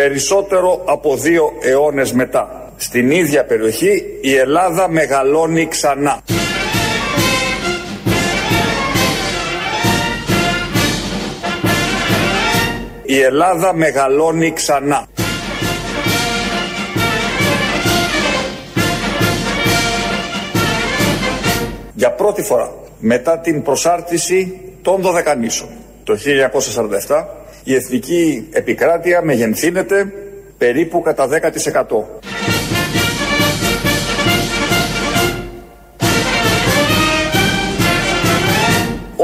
Περισσότερο από δύο αιώνες μετά. Στην ίδια περιοχή η Ελλάδα μεγαλώνει ξανά. Η Ελλάδα μεγαλώνει ξανά. Για πρώτη φορά μετά την προσάρτηση των Δωδεκανήσων το 1947 η εθνική επικράτεια μεγενθύνεται περίπου κατά 10%.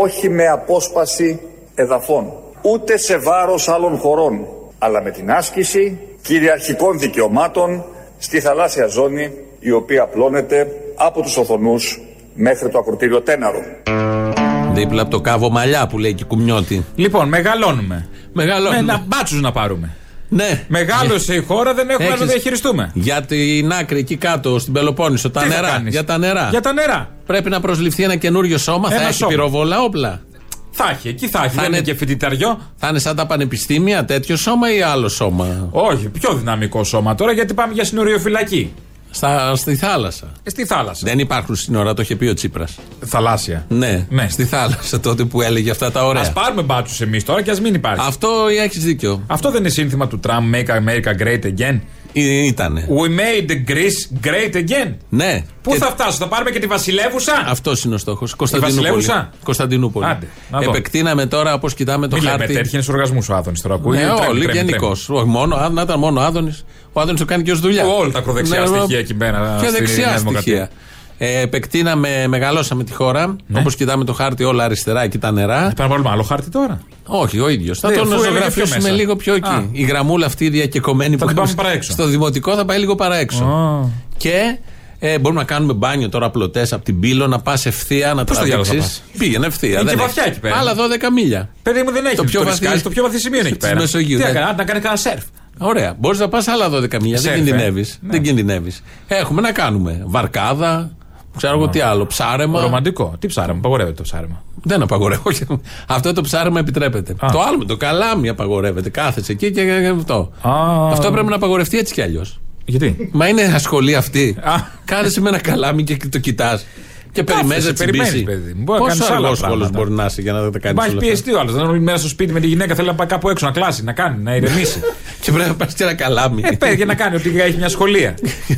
όχι με απόσπαση εδαφών, ούτε σε βάρος άλλων χωρών, αλλά με την άσκηση κυριαρχικών δικαιωμάτων στη θαλάσσια ζώνη η οποία απλώνεται από τους Οθονούς μέχρι το ακροτήριο Τέναρο. Δίπλα από το κάβο μαλλιά που λέει και κουμιώτη. Λοιπόν, μεγαλώνουμε. Μεγαλώνουμε. Με ένα μπάτσους να πάρουμε. Ναι. Μεγάλωσε η χώρα, δεν έχουμε να το Έχεις- διαχειριστούμε. Για την άκρη εκεί κάτω στην Πελοπόννησο, τα Τι θα νερά. κάνεις; Για τα νερά. Για τα νερά. Πρέπει να προσληφθεί ένα καινούριο σώμα, θα Ένα έχει σώμα. πυροβολά όπλα. Θα έχει, εκεί θα έχει. Θα δεν είναι είναι- και φοιτηταριό. Θα είναι σαν τα πανεπιστήμια, τέτοιο σώμα ή άλλο σώμα; Όχι, πιο δυναμικό σώμα τώρα γιατί πάμε για συνοριοφυλακή. Στα, στη θάλασσα. Ε, στη θάλασσα. Δεν υπάρχουν σύνορα, το είχε πει ο Τσίπρας. Θαλάσσια. Ναι, Ναι. στη θάλασσα τότε που έλεγε αυτά τα ωραία. Α πάρουμε μπάτσους εμείς τώρα και ας μην υπάρχει. Αυτό έχεις δίκιο. Αυτό δεν είναι σύνθημα του Trump Make America Great Again. Ή- Ήτανε. We made Greece great again. Ναι. Πού Και θα φτάσω, θα πάρουμε και τη Βασιλεύουσα; Αυτός είναι ο στόχος. Κωνσταντινούπολη. Βασιλεύουσα; Κωνσταντινούπολη. Άντε, να δω. Επεκτείναμε τώρα, όπως κοιτάμε το Μην λέμε χάρτη. τέτοιες οργασμούς ο Άδωνης τώρα. Που Ναι, είναι τρέμει, όλοι τρέμει, γενικώς. τρέμει. Όχι μόνο, α, να ήταν μόνο ο Άδωνης. Ο Άδωνη το κάνει και ως δουλειά. Όλα τα ακροδεξιά Ναι, στοιχεία εκεί πέρα Και στη δεξιά Νέα Δημοκρατία. στοιχεία. Ε, επεκτείναμε, μεγαλώσαμε τη χώρα. Ναι. Όπως κοιτάμε το χάρτη, όλα αριστερά, εκεί τα νερά. Πρέπει να βάλουμε άλλο χάρτη τώρα. Όχι, ο ίδιος. Θα Ναι, τον αφού έλεγε πιο ζωγραφίσουμε μέσα. λίγο πιο εκεί. Α. Η γραμμούλα αυτή η διακεκομένη που την πάμε έχουμε παραέξω. στο δημοτικό θα πάει λίγο παραέξω. Α. Και ε, μπορούμε να κάνουμε μπάνιο τώρα πλωτές από την πύλο, να πας ευθεία, να Πώς το διάλογο θα τραβήξει. Πήγαινε ευθεία. Είναι δεν και έχει. βαθιά εκεί πέρα. Άλλα 12 μίλια. Παιδί μου δεν έχει Το το πιο πιο βαθύ- Το πιο βαθύ σημείο είναι εκεί της πέρα. Μεσογείου, Τι δεν- έκανα, να κάνει κανένα σερφ. Ωραία. Μπορείς να πας άλλα 12 μίλια. Δεν Σερφ, ε. κινδυνεύεις. Ναι. Δεν κινδυνεύεις. Έχουμε να κάνουμε. Βαρκάδα, ξέρω εγώ τι άλλο. Ψάρεμα. Ρομαντικό. Τι ψάρεμα, απαγορεύεται το ψάρεμα. Δεν απαγορεύω. Αυτό το ψάρεμα επιτρέπεται. Α. Το άλλο με το καλάμι απαγορεύεται. Κάθεσαι εκεί και, και αυτό. Α. Αυτό πρέπει να απαγορευτεί έτσι κι αλλιώς. Γιατί; Μα είναι ασχολή αυτή. Α. Κάθεσαι με ένα καλάμι και το κοιτάς. Και περιμένεις να περιμένεις, τσιμπήσει. παιδί μου. Μπορεί να Πόσο κάνεις άλλα αργό όλο πράγματα. μπορεί να είσαι για να τα κάνεις Μα έχει όλα αυτά; πιεστεί ο άλλος. Δεν είναι μέσα στο σπίτι με τη γυναίκα, θέλει να πάει κάπου έξω να κλάσει, να κάνει, να ηρεμήσει. Και πρέπει να πας και ένα καλάμι. ε, πέρα για να κάνει ότι έχει μια σχολεία.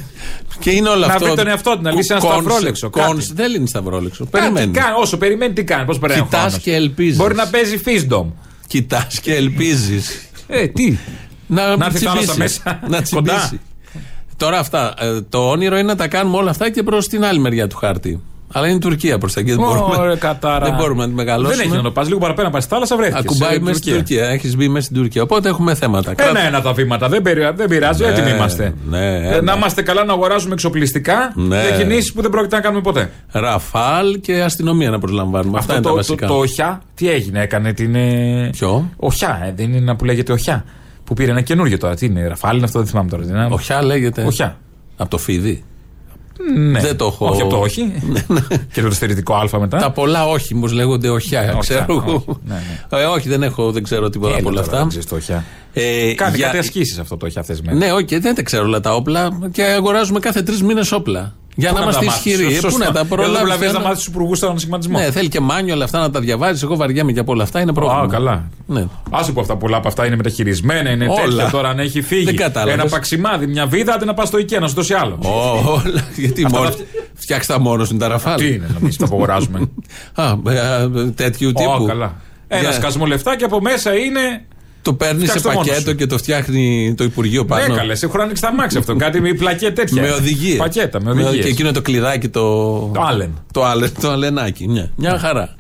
και είναι όλο Να αυτό. βρει τον εαυτό του, να λύσει ένα Κόνς- σταυρόλεξο, κάτι. κόνς- Δεν λύνει σταυρόλεξο. Κάτι Περιμένεις. κάνει, όσο περιμένει, τι κάνει, πώς περνάει. ο Κοιτάς χρόνος. και ελπίζεις. Μπορεί να παίζει φίσντομ. Κοιτάς και ελπίζεις. Ε, τι; να Να έρθει τσιμπήσει. θάλασσα μέσα, να κοντά. τσιμπήσει. Τώρα αυτά. ε, το όνειρο είναι να τα κάνουμε όλα αυτά και προς την άλλη μεριά του χάρτη. Αλλά είναι η Τουρκία προς τα εκεί. Δεν μπορούμε, Ωραία, κατάρα. δεν μπορούμε να τη μεγαλώσουμε. Δεν έχει να το πας. Λίγο παραπέρα να πας στη θάλασσα, βρέθηκες. Ακουμπάει μέσα στην Τουρκία. Έχεις μπει μέσα στην Τουρκία. Οπότε έχουμε θέματα. Ένα-ένα τα βήματα. Δεν, περι- δεν πειράζει, Ναι, έτοιμοι είμαστε. ναι, Ε, ένα. να είμαστε καλά να αγοράζουμε εξοπλιστικά Ναι. για κινήσει που δεν πρόκειται να κάνουμε ποτέ. Ραφάλ και αστυνομία να προσλαμβάνουμε. Αυτά Αυτό είναι τα το, το, βασικά. το οχιά, τι έγινε, έκανε την. ε, Ποιο; Οχιά, ε, δεν είναι ένα που λέγεται οχιά. Που πήρε ένα καινούργιο τώρα. Τι είναι, Ραφάλ είναι αυτό, δεν θυμάμαι τώρα. τι είναι. Οχιά λέγεται. Οχιά. Από το φίδι. Ναι. Δεν το έχω. Όχι από το όχι. και το στερητικό Α μετά. Τα πολλά όχι, μους λέγονται οχιά. Οχιά, ξέρω εγώ. όχι, ναι, Ε, όχι, δεν έχω, δεν ξέρω τίποτα Έλα από όλα τώρα, αυτά. Δεν ξέρεις το οχιά. Ε, Κάνει για- κάτι ασκήσεις αυτό το οχιά αυτέ μέρε. Ναι, όχι, δεν τα ξέρω όλα τα όπλα και αγοράζουμε κάθε τρεις μήνες όπλα. Για να είμαστε ισχυροί. Ε, Πού να τα προλάβεις. Δηλαδή να μάθεις τους υπουργούς στον σχηματισμό. Ναι, θέλει και μάνιο όλα αυτά να τα διαβάζεις. Εγώ βαριέμαι και από όλα αυτά. Είναι πρόβλημα. Α, καλά. Ναι. Άσε που αυτά πολλά από αυτά είναι μεταχειρισμένα, είναι Όλα. τέτοια τώρα αν έχει φύγει. Δεν κατάλαβες. Ένα παξιμάδι, μια βίδα, άντε να πας στο IKEA να σου δώσει άλλο. Ω, όλα. Γιατί Αυτά μόνο. τα- Φτιάξει τα μόνος σου τα ραφάλ. Τι είναι, νομίζει, το απογοράζουμε. Α, ε, ε, τέτοιου τύπου. Ω, καλά. Ένα Για- σκασμό λεφτά και από μέσα είναι. Το παίρνει σε Φτιάξ' το μόνος πακέτο σου. και το φτιάχνει το Υπουργείο πάνω. Ναι, καλέ, έχουν ανοίξει τα μάξι αυτό. Κάτι με πλακέ τέτοια. Με οδηγίες. Πακέτα, με οδηγίες. Και εκείνο το κλειδάκι το. Το Allen. Το Allen, το αλενάκι. Μια, μια χαρά.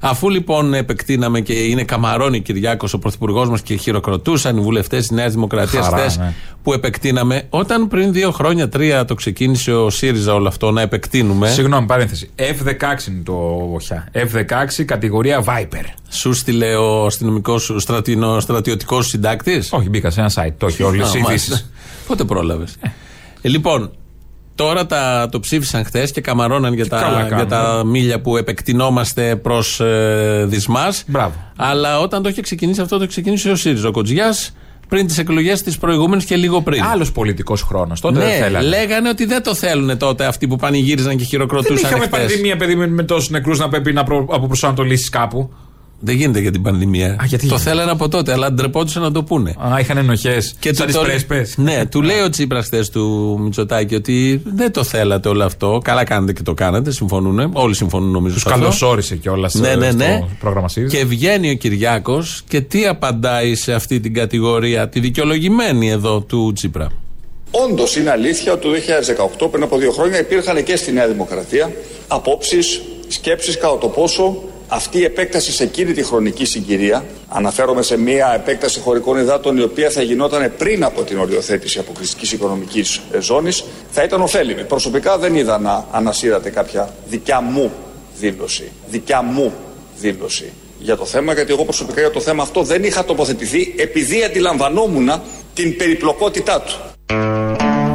Αφού λοιπόν επεκτείναμε και είναι καμαρώνει Κυριάκος ο πρωθυπουργός μας και χειροκροτούσαν οι βουλευτές της Νέας Δημοκρατίας Χαρά, χθες ναι. που επεκτείναμε, όταν πριν δύο χρόνια, τρία το ξεκίνησε ο ΣΥΡΙΖΑ όλο αυτό να επεκτείνουμε. Συγγνώμη, παρένθεση. F16 είναι το οχιά. F16 κατηγορία Viper. Σου στείλε ο αστυνομικός στρατιωτικός συντάκτης; Όχι, μπήκα σε ένα site. Το έχει όλες Α, οι ειδήσεις. μάλιστα. Πότε πρόλαβες; Ε, λοιπόν, τώρα τα, το ψήφισαν χθες και καμαρώναν για, καλά τα, κάνουν. για τα μίλια που επεκτηνόμαστε προς ε, δυσμάς. Μπράβο. Αλλά όταν το είχε ξεκινήσει αυτό, το ξεκίνησε ο ΣΥΡΙΖΑ. Ο Κοτζιάς πριν τις εκλογές της προηγούμενης και λίγο πριν. Άλλος πολιτικός χρόνος. Τότε ναι, δεν θέλανε. λέγανε ότι δεν το θέλουν τότε αυτοί που πανηγύριζαν και Δεν χειροκροτούσαν. είχαμε εχθές. πανδημία, παιδί, με, με τόσους νεκρούς να πρέπει να προ, αποπροσανατολίσεις κάπου. Δεν γίνεται για την πανδημία. Α, γιατί το γίνεται; θέλανε από τότε, αλλά ντρεπόντουσαν να το πούνε. Α, είχαν ενοχές. Και Σαν του τις το- πρέσπες. Ναι, του λέει ο Τσίπρας χθες του Μητσοτάκη ότι δεν το θέλατε όλο αυτό. Καλά κάνετε και το κάνατε, συμφωνούν. Όλοι συμφωνούν νομίζω. Τους σε αυτό. καλωσόρισε κιόλας Ναι, ναι, ναι. στο πρόγραμμα ΣΥΡΙΖΑ. Και βγαίνει ο Κυριάκος και τι απαντάει σε αυτή την κατηγορία, τη δικαιολογημένη εδώ του Τσίπρα; Όντως είναι αλήθεια ότι το 2018, πριν από δύο χρόνια, υπήρχαν και στη Νέα Δημοκρατία απόψεις, σκέψεις κατά το πόσο αυτή η επέκταση σε εκείνη τη χρονική συγκυρία, αναφέρομαι σε μια επέκταση χωρικών υδάτων η οποία θα γινόταν πριν από την οριοθέτηση αποκλειστικής οικονομικής ζώνης, θα ήταν ωφέλιμη. Προσωπικά δεν είδα να ανασύρατε κάποια δικιά μου δήλωση. Δικιά μου δήλωση για το θέμα, γιατί εγώ προσωπικά για το θέμα αυτό δεν είχα τοποθετηθεί επειδή αντιλαμβανόμουν την περιπλοκότητά του.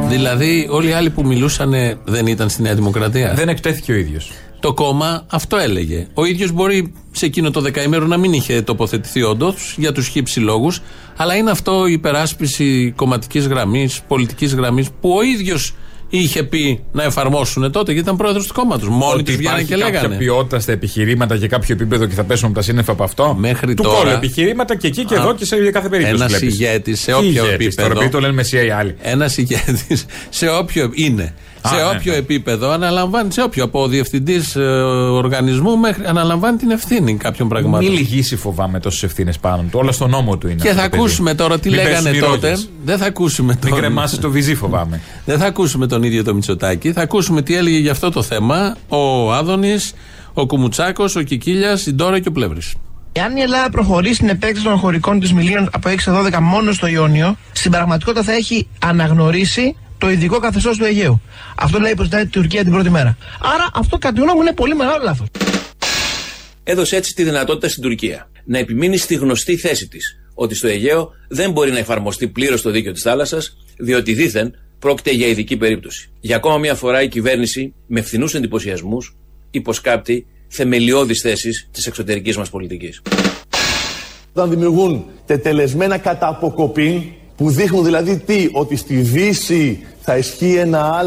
Δηλαδή, όλοι οι άλλοι που μιλούσαν δεν ήταν στη Νέα Δημοκρατία; Δεν εκτέθηκε ο ίδιος. Το κόμμα αυτό έλεγε. Ο ίδιος μπορεί σε εκείνο το δεκαήμερο να μην είχε τοποθετηθεί όντως για τους χύψη λόγους, αλλά είναι αυτό η υπεράσπιση κομματικής γραμμής, πολιτικής γραμμής που ο ίδιος είχε πει να εφαρμόσουν τότε γιατί ήταν πρόεδρος του κόμματος. Μόνοι τους Ότι βγαίνανε υπάρχει και κάποια λέγανε. ποιότητα στα επιχειρήματα και κάποιο επίπεδο και θα πέσουν από τα σύννεφα από αυτό; Μέχρι του τώρα- κόλλου επιχειρήματα και εκεί και Α, εδώ και σε κάθε περίπτωση. ένας βλέπεις. ηγέτης σε Τι όποιο ηγέτης, επίπεδο. Τώρα επειδή το λένε μεσία οι άλλοι. Ένας ηγέτης σε όποιο είναι. Α, σε ναι, όποιο ναι. επίπεδο αναλαμβάνει, σε όποιο από διευθυντής οργανισμού μέχρι αναλαμβάνει την ευθύνη κάποιων πραγμάτων. Μην λυγίσει φοβάμαι τόσες ευθύνες πάνω του. Όλα στον νόμο του είναι. Και αυτό θα το παιδί. ακούσουμε τώρα τι Μην λέγανε πέσουν οι τότε. ρόγες. Δεν θα ακούσουμε Μην τον. κρεμάσεις το βυζί φοβάμαι. Δεν θα ακούσουμε τον ίδιο το Μητσοτάκη. Θα ακούσουμε τι έλεγε για αυτό το θέμα ο Άδωνης, ο Κουμουτσάκος, ο Κικίλιας, η Ντόρα και ο Πλεύρης. Εάν η Ελλάδα προχωρήσει στην επέκταση των χωρικών της μιλίων από 6 σε 12 μόνο στο Ιόνιο, στην πραγματικότητα θα έχει αναγνωρίσει το ειδικό καθεστώς του Αιγαίου. Αυτό λέει υποστηρίζει η Τουρκία την πρώτη μέρα. Άρα αυτό κατά τη γνώμη μου είναι πολύ μεγάλο λάθος. έδωσε έτσι τη δυνατότητα στην Τουρκία να επιμείνει στη γνωστή θέση της ότι στο Αιγαίο δεν μπορεί να εφαρμοστεί πλήρως το δίκαιο της θάλασσας, διότι δήθεν πρόκειται για ειδική περίπτωση. Για ακόμα μια φορά η κυβέρνηση, με φθηνούς εντυπωσιασμούς, υποσκάπτει θεμελιώδεις θέσεις της εξωτερικής μας πολιτικής. όταν δημιουργούν τετελεσμένα κατά αποκοπήν που δείχνουν δηλαδή τι, ότι στη Δύση θα ισχύει ένα α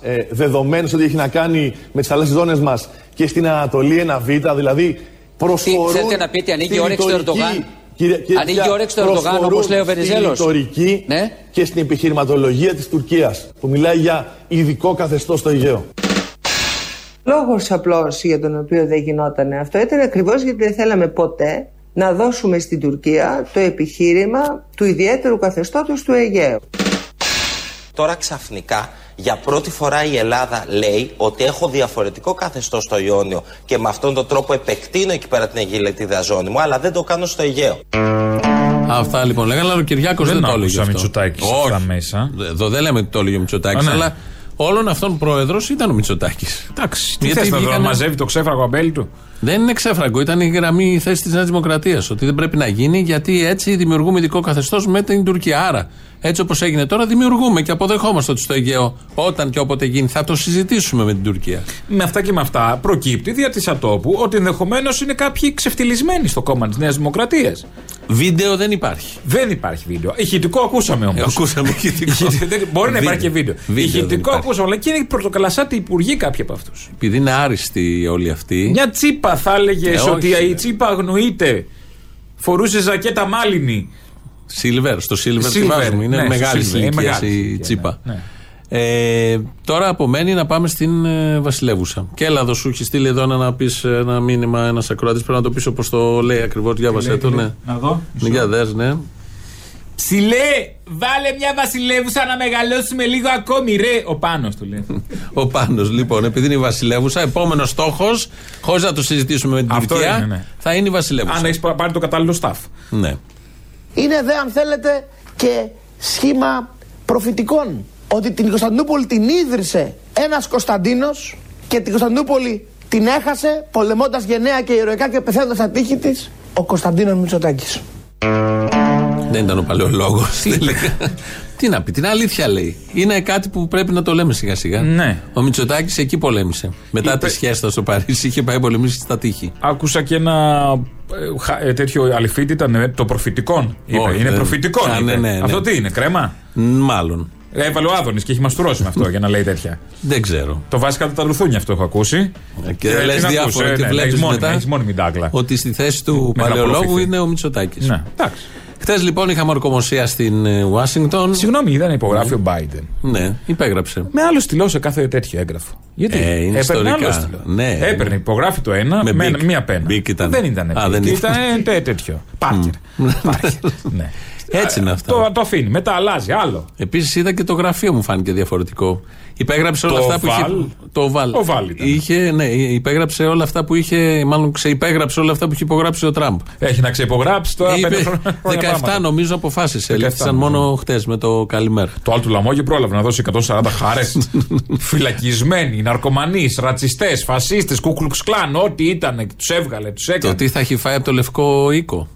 ε, δεδομένο σε ό,τι έχει να κάνει με τις θαλάσσιες ζώνες μας και στην Ανατολή ένα β, δηλαδή προσφορούν... θέλετε να πείτε, ανοίγει στη όρεξη του ρητορική- Ερντογάν; Κύριε- κύριε Ανοίγει Τιά, όρεξη του Ερντογάν, προσφορούν όπως λέει ο Βενιζέλος; Στη ρητορική Ναι. και στην επιχειρηματολογία της Τουρκίας που μιλάει για ειδικό καθεστώς στο Αιγαίο. Λόγος απλώς για τον οποίο δεν γινόταν αυτό ήταν ακριβώς γιατί δεν θέλαμε ποτέ να δώσουμε στην Τουρκία το επιχείρημα του ιδιαίτερου καθεστώτος του Αιγαίου. Τώρα ξαφνικά για πρώτη φορά η Ελλάδα λέει ότι έχω διαφορετικό καθεστώς στο Ιόνιο και με αυτόν τον τρόπο επεκτείνω εκεί πέρα την Αιγυλετίδα ζώνη μου, αλλά δεν το κάνω στο Αιγαίο. Αυτά λοιπόν λέγανε, αλλά ο Κυριάκος δεν, Δεν το έλεγε. άκουσα αυτό. Μητσοτάκης σε Όχι. αυτά μέσα. Εδώ δεν λέμε ότι το έλεγε ο Μητσοτάκης, Α, ναι. αλλά όλων αυτών πρόεδρος ήταν ο Μητσοτάκης. Εντάξει, τι Γιατί θες να το βγήκανε- μαζεύει το ξέφραγο αμπέλι του; Δεν είναι ξέφραγκο, ήταν η γραμμή η θέση της Νέας Δημοκρατίας. Ότι δεν πρέπει να γίνει γιατί έτσι δημιουργούμε ειδικό καθεστώς με την Τουρκία. Άρα, έτσι όπως έγινε τώρα, δημιουργούμε και αποδεχόμαστε ότι στο Αιγαίο, όταν και όποτε γίνει, θα το συζητήσουμε με την Τουρκία. Με αυτά και με αυτά προκύπτει δια της ατόπου ότι ενδεχομένως είναι κάποιοι ξεφτυλισμένοι στο κόμμα της Νέας Δημοκρατίας. Βίντεο δεν υπάρχει. Δεν υπάρχει βίντεο. Ηχητικό ακούσαμε όμως. Ε, ακούσαμε ηχητικό. Μπορεί να υπάρχει και βίντεο. Βίντεο δεν Ηχητικό υπάρχει. ακούσαμε, αλλά και είναι πρωτοκαλασάτη υπουργοί κάποιοι από αυτούς. Επειδή είναι άριστοι όλοι αυτοί. Μια τσίπα θα έλεγες Ε, ότι όχι, η ρε. τσίπα αγνοείται. Φορούσε ζακέτα μάλινη. Silver, στο Silver, τη Silver, βάζουμε. Είναι ναι, μεγάλη στο Silver, ηλικία μεγάλη η ηλικία, τσίπα. ναι, ναι. Ε, τώρα απομένει να πάμε στην ε, Βασιλεύουσα. Και έλα εδώ, σου έχει στείλει εδώ να, να πεις ένα μήνυμα ένας ακροατής. Πρέπει να το πεις όπως το λέει ακριβώς. Διάβασε το, ναι. Να δω. Ναι, Για δες, ναι. Ψηλέ, βάλε μια βασιλεύουσα να μεγαλώσουμε λίγο ακόμη, ρε. Ο πάνω του λέει. Ο Πάνος, λοιπόν, επειδή είναι η Βασιλεύουσα, επόμενος στόχος, χωρίς να το συζητήσουμε με την Αυτό Τουρκία, είναι, ναι. θα είναι η Βασιλεύουσα. Αν έχεις πάρει το κατάλληλο staff. Ναι. Είναι δε, αν θέλετε, και σχήμα προφητικών. Ότι την Κωνσταντινούπολη την ίδρυσε ένας Κωνσταντίνος και την Κωνσταντινούπολη την έχασε πολεμώντας γενναία και ηρωικά και πεθαίνοντας στα τείχη της ο Κωνσταντίνος Μητσοτάκης. Δεν ήταν ο παλαιολόγος. Τι; να πει, την αλήθεια λέει. Είναι κάτι που πρέπει να το λέμε σιγά σιγά. Ναι. Ο Μητσοτάκης εκεί πολέμησε. Μετά Είπε- τη σχέστα στο Παρίσι είχε πάει πολεμήσει στα τείχη. Άκουσα και ένα ε, χα- ε, τέτοιο αληφίτη ήταν ε, το προφητικόν. Είπε. Όχι, είναι δεν- προφητικόν. Α, είπε. ναι, ναι, ναι. Αυτό τι είναι, κρέμα; Μ, Μάλλον. Έβαλε ο Άδωνης και έχει μαστουρώσει με αυτό για να λέει τέτοια. Δεν ξέρω. Το βάζει κάτω τα λουθούνια αυτό έχω ακούσει. Και Ε, λες τι να διάφορα ακούς, ε, και ναι, βλέπεις έχεις μόνιμη- μετά έχεις μόνιμη ντάκλα. ότι στη θέση του Με παλαιολόγου γραποροφηθεί. είναι ο Μητσοτάκης. Ναι, εντάξει. Χθες λοιπόν είχαμε ορκωμοσία στην ε, Ουάσιγκτον. Συγγνώμη, είδα να υπογράφει ο Biden. Ναι, υπέγραψε. Με άλλο στυλό σε κάθε τέτοιο έγγραφο. Γιατί Ε, είναι έπαιρνε ιστορικά. άλλο στυλό. Ναι. Έπαιρνε, υπογράφει το ένα Με με, Bic. μία πένα. Bic ήταν. Δεν ήταν. Α, Bic, δεν ήταν ήταν. ε, τέτοιο. Parker. Parker. ναι. Έτσι είναι αυτά. Το, το αφήνει. Μετά αλλάζει. Άλλο. Επίσης είδα και το γραφείο μου φάνηκε διαφορετικό. Υπέγραψε όλα Το αυτά που είχε. Βαλ. Το Βαλ. Οβάλ ήταν. Είχε, ναι, υπέγραψε όλα αυτά που είχε. Μάλλον ξεϋπέγραψε όλα αυτά που είχε υπογράψει ο Τραμπ. Έχει να ξεϋπογράψει τώρα Είπε, πέντε χρόνια 17 πράγματα. νομίζω αποφάσισε. 17 Ελήφθησαν νομίζω. μόνο χτες με το καλημέρα. Το άλλο το λαμόγιο πρόλαβε να δώσει 140 χάρες. Φυλακισμένοι, ναρκωμανείς, ρατσιστές, φασίστες, Κου Κλουξ Κλαν, ό,τι ήταν, τους έβγαλε, τους Το έκανε. τι θα έχει φάει από το λευκό οίκο.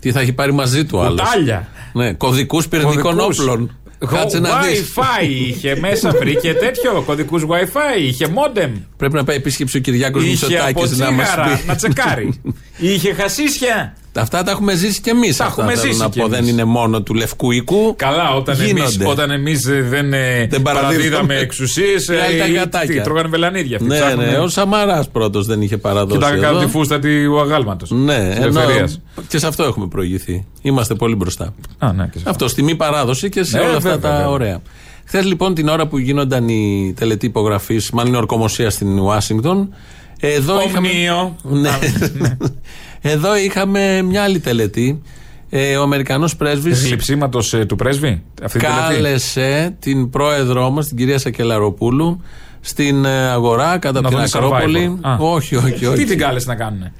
Τι θα έχει πάρει μαζί του άλλος; Κουτάλια. Ναι, κωδικούς πυρηνικών Κωδικούς. όπλων. Κάτσε να δεις. Wi-Fi είχε μέσα, βρήκε τέτοιο. Κωδικούς Wi-Fi, είχε μόντεμ. Πρέπει να πάει επίσκεψη ο Κυριάκος Είχε από Μητσοτάκη να μας τσίγαρα πει. να τσεκάρει. είχε χασίσια. Αυτά τα έχουμε ζήσει κι εμείς. Τα έχουμε θέλω ζήσει να κι πω. εμείς. Δεν είναι μόνο του λευκού οίκου. Καλά, όταν εμεί Γίνονται. όταν εμείς ε, δεν, ε, Δεν παραδίδαμε. παραδίδαμε εξουσίες, Οι άλλοι τα γατάκια. τρώγανε βελανίδια. αυτοί Ναι, ψάχνουν, ναι. ε, Ο Σαμαράς πρώτος δεν είχε παραδώσει. Κοιτάγανε εδώ. κάτω τη φούστα του αγάλματος. Ναι, ενώ ελευθερίας. και σε αυτό έχουμε προηγηθεί. Είμαστε πολύ μπροστά. Α, ναι, και σε Αυτό στη μη παράδοση και σε Ναι, όλα αυτά βέβαια, τα βέβαια. ωραία. Χθες λοιπόν την ώρα που γίνονταν η τελετή υπογραφής, μάλλον η ορκομοσία στην Ουάσιγκτον, εδώ είχαμε. Ομνίο. Ναι. εδώ είχαμε μια άλλη τελετή. Ε, ο Αμερικανός πρέσβη Γλυψίματο του πρέσβη; Αυτή την τελετή; κάλεσε την πρόεδρό μας, την κυρία Σακελαροπούλου, στην ε, αγορά κατά Να την δουν Ακρόπολη. Survivor. Α. Όχι, όχι, όχι. Τι την κάλεσε να κάνουν.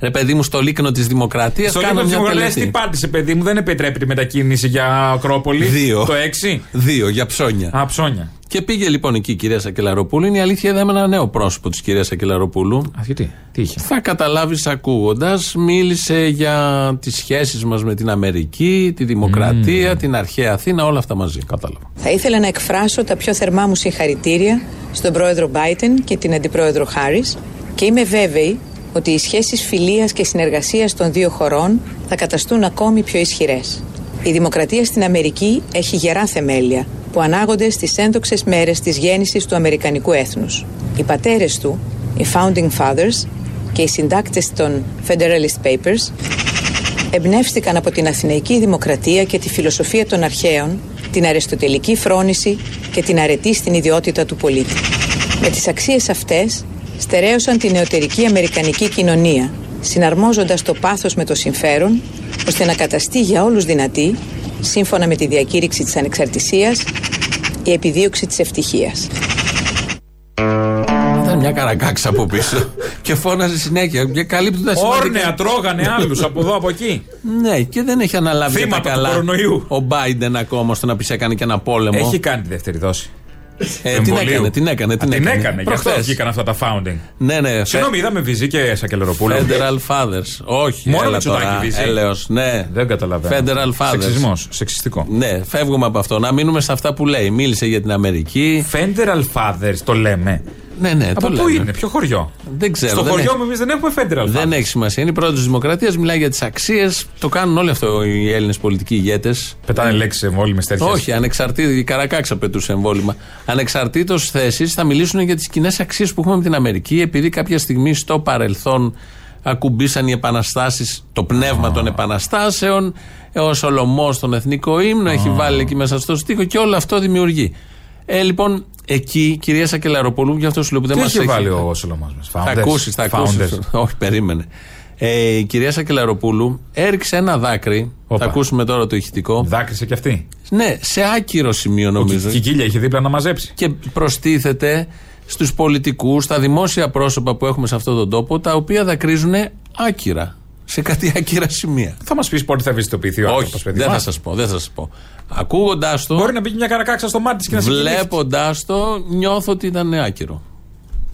Ρε παιδί μου, στο λίκνο της Δημοκρατίας Στο κάνω λίγο μια τη τι τελετή. πάτησε, παιδί μου, δεν επιτρέπεται η μετακίνηση για Ακρόπολη. Δύο. Το 6. Δύο για ψώνια. Α, ψώνια. Και πήγε λοιπόν εκεί η κυρία Σακελαροπούλου. Είναι η αλήθεια, είδαμε ένα νέο πρόσωπο της κυρίας Σακελαροπούλου. Α, γιατί, τι είχε; Θα καταλάβεις ακούγοντας, μίλησε για τις σχέσεις μας με την Αμερική, τη δημοκρατία, την αρχαία Αθήνα, όλα αυτά μαζί. Κατάλαβα. Θα ήθελα να εκφράσω τα πιο θερμά μου συγχαρητήρια στον πρόεδρο Biden και την αντιπρόεδρο Χάρις και είμαι βέβαιη ότι οι σχέσεις φιλίας και συνεργασίας των δύο χωρών θα καταστούν ακόμη πιο ισχυρές. Η δημοκρατία στην Αμερική έχει γερά θεμέλια που ανάγονται στις ένδοξες μέρες της γέννησης του Αμερικανικού έθνους. Οι πατέρες του, οι Founding Fathers και οι συντάκτες των Federalist Papers εμπνεύστηκαν από την Αθηναϊκή Δημοκρατία και τη φιλοσοφία των αρχαίων, την αριστοτελική φρόνηση και την αρετή στην ιδιότητα του πολίτη. Με τις αξίες αυτές στερέωσαν την νεωτερική αμερικανική κοινωνία, συναρμόζοντας το πάθος με το συμφέρον, ώστε να καταστεί για όλους δυνατή, σύμφωνα με τη διακήρυξη της ανεξαρτησίας, η επιδίωξη της ευτυχίας. Ήταν μια καρακάξα από πίσω και φώναζε συνέχεια. Και καλύπτει τα σημαντικά. Όρνεα τρώγανε άλλους από εδώ από εκεί. Ναι, και δεν έχει αναλάβει για τα Θύματα του καλά κορονοϊού. ο Biden ακόμα στο να πει έκανε και ένα πόλεμο. Έχει κάνει τη δεύτερη δόση. Ε, την Εμβολίου. έκανε, την έκανε. Α, Την, την έκανε. Γι' αυτό Προχθές. βγήκαν αυτά τα founding. Ναι, ναι. Συγγνώμη, είδαμε Βυζή και Σακελεροπούλου. Federal Fathers. Όχι, Μόνο έλα Μητσοτάκη τώρα. βυζί. Έλεος, ναι. Δεν καταλαβαίνω. Federal Fathers. Σεξισμός. Σεξιστικό. Ναι, φεύγουμε από αυτό. Να μείνουμε σε αυτά που λέει. Μίλησε για την Αμερική. Federal Fathers το λέμε. Ναι, ναι, Από το πού λέμε. είναι, ποιο χωριό; Δεν ξέρω. Στο δεν χωριό έχει- μου εμείς δεν έχουμε Federal Δεν Fathers. έχει σημασία. Είναι πρόεδρο της Δημοκρατίας, μιλάει για τις αξίες. Το κάνουν όλοι αυτό οι Έλληνες πολιτικοί ηγέτες. Πετάνε λέξεις εμβόλυμες τέτοιες. Όχι, ανεξαρτήτω. Η Καρακάξα πετούσε εμβόλυμα. Ανεξαρτήτως θέσης θα μιλήσουν για τις κοινές αξίες που έχουμε με την Αμερική, επειδή κάποια στιγμή στο παρελθόν ακουμπήσαν οι επαναστάσεις, το πνεύμα των επαναστάσεων. Ο Σολομός στον εθνικό ύμνο έχει βάλει εκεί μέσα στο στίχο και όλο αυτό δημιουργεί. Ε, λοιπόν, εκεί, κυρία Σακελαροπολού, γι' αυτό σου λέω που δεν Τι μας έχει βάλει ο Σολομό μας. θα ακούσεις, θα ακούσεις. Όχι, περίμενε. Ε, η κυρία Σακελαροπούλου έριξε ένα δάκρυ. Όπα. Θα ακούσουμε τώρα το ηχητικό. Δάκρυσε κι αυτή. Ναι, σε άκυρο σημείο Ο νομίζω. Κι- Κικίλια είχε δίπλα να μαζέψει. Και προστίθεται στους πολιτικούς, στα δημόσια πρόσωπα που έχουμε σε αυτόν τον τόπο, τα οποία δακρύζουν άκυρα. Σε κάτι άκυρα σημεία. Θα μας πεις πότε θα ευαισθητοποιηθεί ο άνθρωπος, Όχι, παιδί. δεν θα μας. σας πω, δεν θα σας πω. Ακούγοντάς το, Μπορεί να μπει μια καρακάξα στο μάτι της και να σε κοιτάξει. βλέποντα το, νιώθω ότι ήταν άκυρο.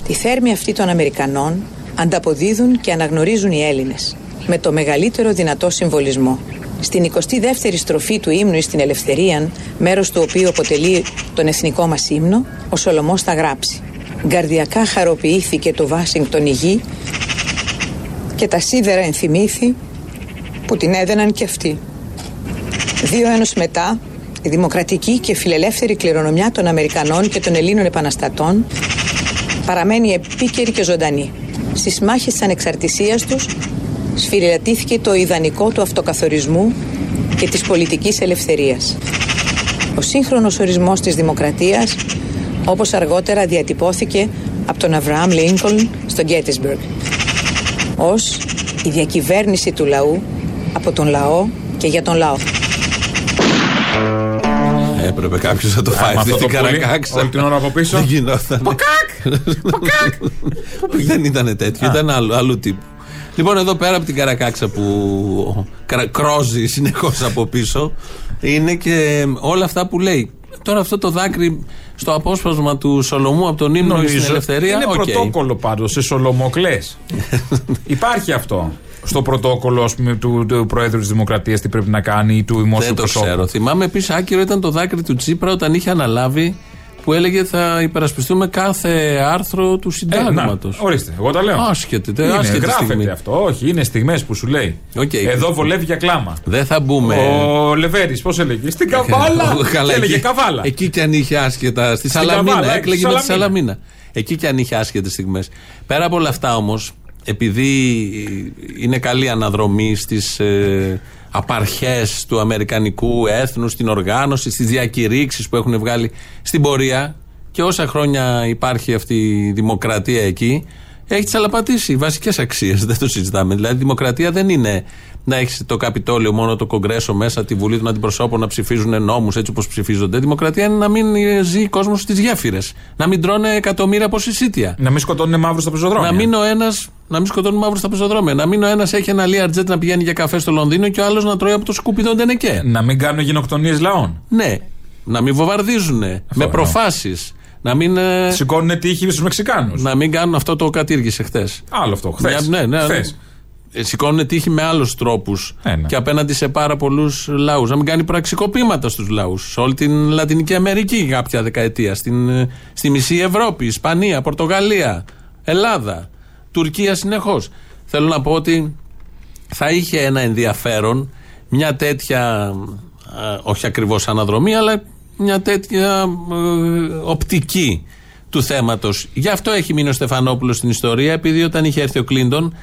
Τη θέρμη αυτή των Αμερικανών ανταποδίδουν και αναγνωρίζουν οι Έλληνες με το μεγαλύτερο δυνατό συμβολισμό. Στην 22η στροφή του ύμνου στην Ελευθερία, μέρος του οποίου αποτελεί τον εθνικό μας ύμνο, ο Σολομός θα γράψει «Γκαρδιακά χαροποιήθηκε το Βάσιγκτον η γη και τα σίδερα ενθυμήθη που την έδαιναν και αυτοί». Δύο αιώνες μετά, η δημοκρατική και φιλελεύθερη κληρονομιά των Αμερικανών και των Ελλήνων επαναστατών παραμένει επίκαιρη και ζωντανή. Στις μάχες της ανεξαρτησίας τους σφυριλατήθηκε το ιδανικό του αυτοκαθορισμού και της πολιτικής ελευθερίας. Ο σύγχρονος ορισμός της δημοκρατίας, όπως αργότερα διατυπώθηκε από τον Αβραάμ Λίνκολν στο Γκέτισμπεργκ, ως η διακυβέρνηση του λαού από τον λαό και για τον λαό. Έπρεπε κάποιος να το φάει αυτή την καρακάξα. Όλη την ώρα από πίσω. Δεν γινόταν. Ποκάκ! Ποκάκ! Δεν ήταν τέτοιο, ήταν άλλου, άλλου τύπου. Λοιπόν, εδώ πέρα από την καρακάξα που κρα- κρόζει συνεχώς από πίσω, είναι και όλα αυτά που λέει. Τώρα αυτό το δάκρυ στο απόσπασμα του Σολομού από τον ύμνο στην ελευθερία. Είναι οκ. πρωτόκολλο πάντως σε σολομοκλές. Υπάρχει αυτό. Στο πρωτόκολλο ας πούμε, του, του Προέδρου της Δημοκρατίας τι πρέπει να κάνει ή του δημόσιου Δεν το προσώπου. ξέρω. Θυμάμαι επίσης άκυρο ήταν το δάκρυ του Τσίπρα όταν είχε αναλάβει που έλεγε θα υπερασπιστούμε κάθε άρθρο του Ε, να, συντάγματο. ορίστε, εγώ τα λέω. Άσχετη, τε- είναι, άσχετη γράφεται στιγμή. αυτό. Όχι, είναι στιγμές που σου λέει. Οκ. Εδώ βολεύει για κλάμα. Δεν θα μπούμε. Ο Λεβέρης, πώς έλεγε. Στην καβάλα. Καλά, και έλεγε εκεί- καβάλα. Εκεί κι αν είχε άσχετα. Στη Στην Σαλαμίνα. Καβάλα, Έκλεγε στη με τη Σαλαμίνα. Σαλαμίνα. Εκεί κι αν είχε άσχετες στιγμές. Πέρα από όλα αυτά όμως, επειδή είναι καλή αναδρομή στις ε, απαρχές του Αμερικανικού έθνου, στην οργάνωση, στις διακηρύξεις που έχουν βγάλει στην πορεία και όσα χρόνια υπάρχει αυτή η δημοκρατία εκεί, έχει τσαλαπατήσει βασικές αξίες. Δεν το συζητάμε. Δηλαδή, η δημοκρατία δεν είναι να έχεις το Καπιτόλιο, μόνο το Κογκρέσο μέσα, τη Βουλή των Αντιπροσώπων να ψηφίζουν νόμους έτσι όπως ψηφίζονται. Η δημοκρατία είναι να μην ζει κόσμος στις γέφυρες. Να μην τρώνε εκατομμύρια από συσίτια. Να μην σκοτώνουν μαύρους στα πεζοδρόμια. Να μην ο ένα. Να μην σκοτώνουν μαύρους στα πεζοδρόμια. Να μην ο ένας έχει ένα Learjet να πηγαίνει για καφέ στο Λονδίνο και ο άλλος να τρώει από το σκουπίδο Ντενεκέ. Να μην κάνουν γενοκτονίε λαών. Ναι. Να μην βομβαρδίζουν. Με εννοώ. προφάσεις. Να μην. ε, Σηκώνουν τύχη στους Μεξικάνους. να μην κάνουν αυτό το κατήργησε χθες. Άλλο αυτό. Χθες. Ναι, ναι, ναι. Χθες. Ε, Σηκώνουν τύχη με άλλους τρόπους Ε, ναι. και απέναντι σε πάρα πολλούς λαούς. Να μην κάνει πραξικοπήματα στους λαούς. Σε όλη την Λατινική Αμερική κάποια δεκαετία. Στην, ε, στη μισή Ευρώπη, Ισπανία, Πορτογαλία, Ελλάδα, Τουρκία συνεχώς. Θέλω να πω ότι θα είχε ένα ενδιαφέρον μια τέτοια, ε, όχι ακριβώς αναδρομή, αλλά μια τέτοια ε, οπτική του θέματος. Γι' αυτό έχει μείνει ο Στεφανόπουλος στην ιστορία, επειδή όταν είχε έρθει ο Κλίντον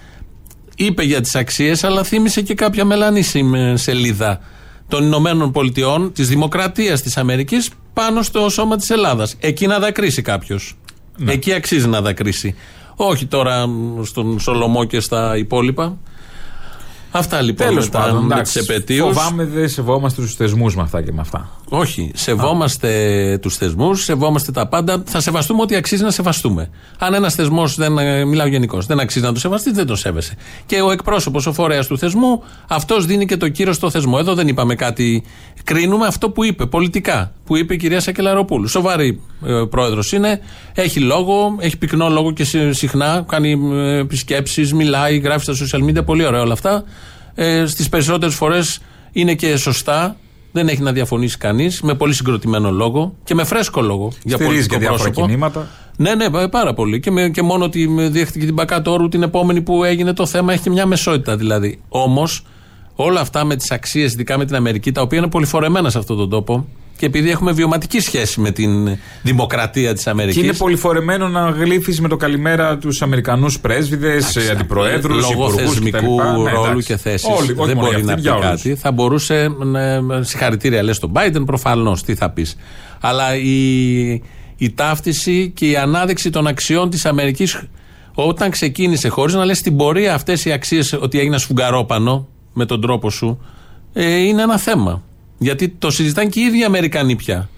είπε για τις αξίες, αλλά θύμισε και κάποια μελανίσιμη σελίδα των Ηνωμένων Πολιτειών, της Δημοκρατίας της Αμερικής, πάνω στο σώμα της Ελλάδας. Εκεί να δακρύσει κάποιος. Εκεί αξίζει να δακρύσει. Όχι τώρα μ, στον Σολομό και στα υπόλοιπα. Αυτά λοιπόν Τέλος με, τα- πάντων, με εντάξει, τις επαιτίους. Φοβάμαι δεν σεβόμαστε τους θεσμούς με αυτά και με αυτά. Όχι. Σεβόμαστε τους θεσμούς, σεβόμαστε τα πάντα. Θα σεβαστούμε ό,τι αξίζει να σεβαστούμε. Αν ένας θεσμός, δεν ε, μιλάω γενικώς, δεν αξίζει να το σεβαστείς, δεν το σέβεσαι. Και ο εκπρόσωπος, ο φορέας του θεσμού, αυτός δίνει και το κύριο στο θεσμό. Εδώ δεν είπαμε κάτι. Κρίνουμε αυτό που είπε πολιτικά. Που είπε η κυρία Σακελαροπούλου. Σοβαρή ε, πρόεδρος είναι. Έχει λόγο, έχει πυκνό λόγο και συ- συχνά. Κάνει ε, επισκέψει, μιλάει, γράφει στα social media. Πολύ ωραία όλα αυτά. Ε, Στις περισσότερες φορές είναι και σωστά. Δεν έχει να διαφωνήσει κανείς. Με πολύ συγκροτημένο λόγο και με φρέσκο λόγο. Για Στηρίζει πολιτικό και διάφορα πρόσωπο. κινήματα. Ναι, ναι, πα- πάρα πολύ. Και, με, και μόνο ότι με διέχτηκε την Πακατόρου την επόμενη που έγινε το θέμα έχει και μια μεσότητα δηλαδή. Όμως όλα αυτά με τις αξίες, ειδικά με την Αμερική, τα οποία είναι πολυφορεμένα σε αυτόν τον τόπο και επειδή έχουμε βιωματική σχέση με την δημοκρατία της Αμερικής. Και είναι πολυφορεμένο να γλύφεις με το καλημέρα τους Αμερικανούς πρέσβηδες, αντιπροέδρους, Λόγω θεσμικού ρόλου και θέση. Ναι, Όλοι, όχι δεν μόνο μπορεί για να αυτήν, πει για όλους. κάτι. Θα μπορούσε. να- Συγχαρητήρια λες στον Biden, προφανώς. Τι θα πεις. Αλλά η, η ταύτιση και η ανάδειξη των αξιών της Αμερικής όταν ξεκίνησε, χωρίς να λες στην πορεία αυτές οι αξίες ότι έγινε σφουγγαρόπανο με τον τρόπο σου, ε, είναι ένα θέμα. Γιατί το συζητάνε και οι ίδιοι Αμερικανοί πια.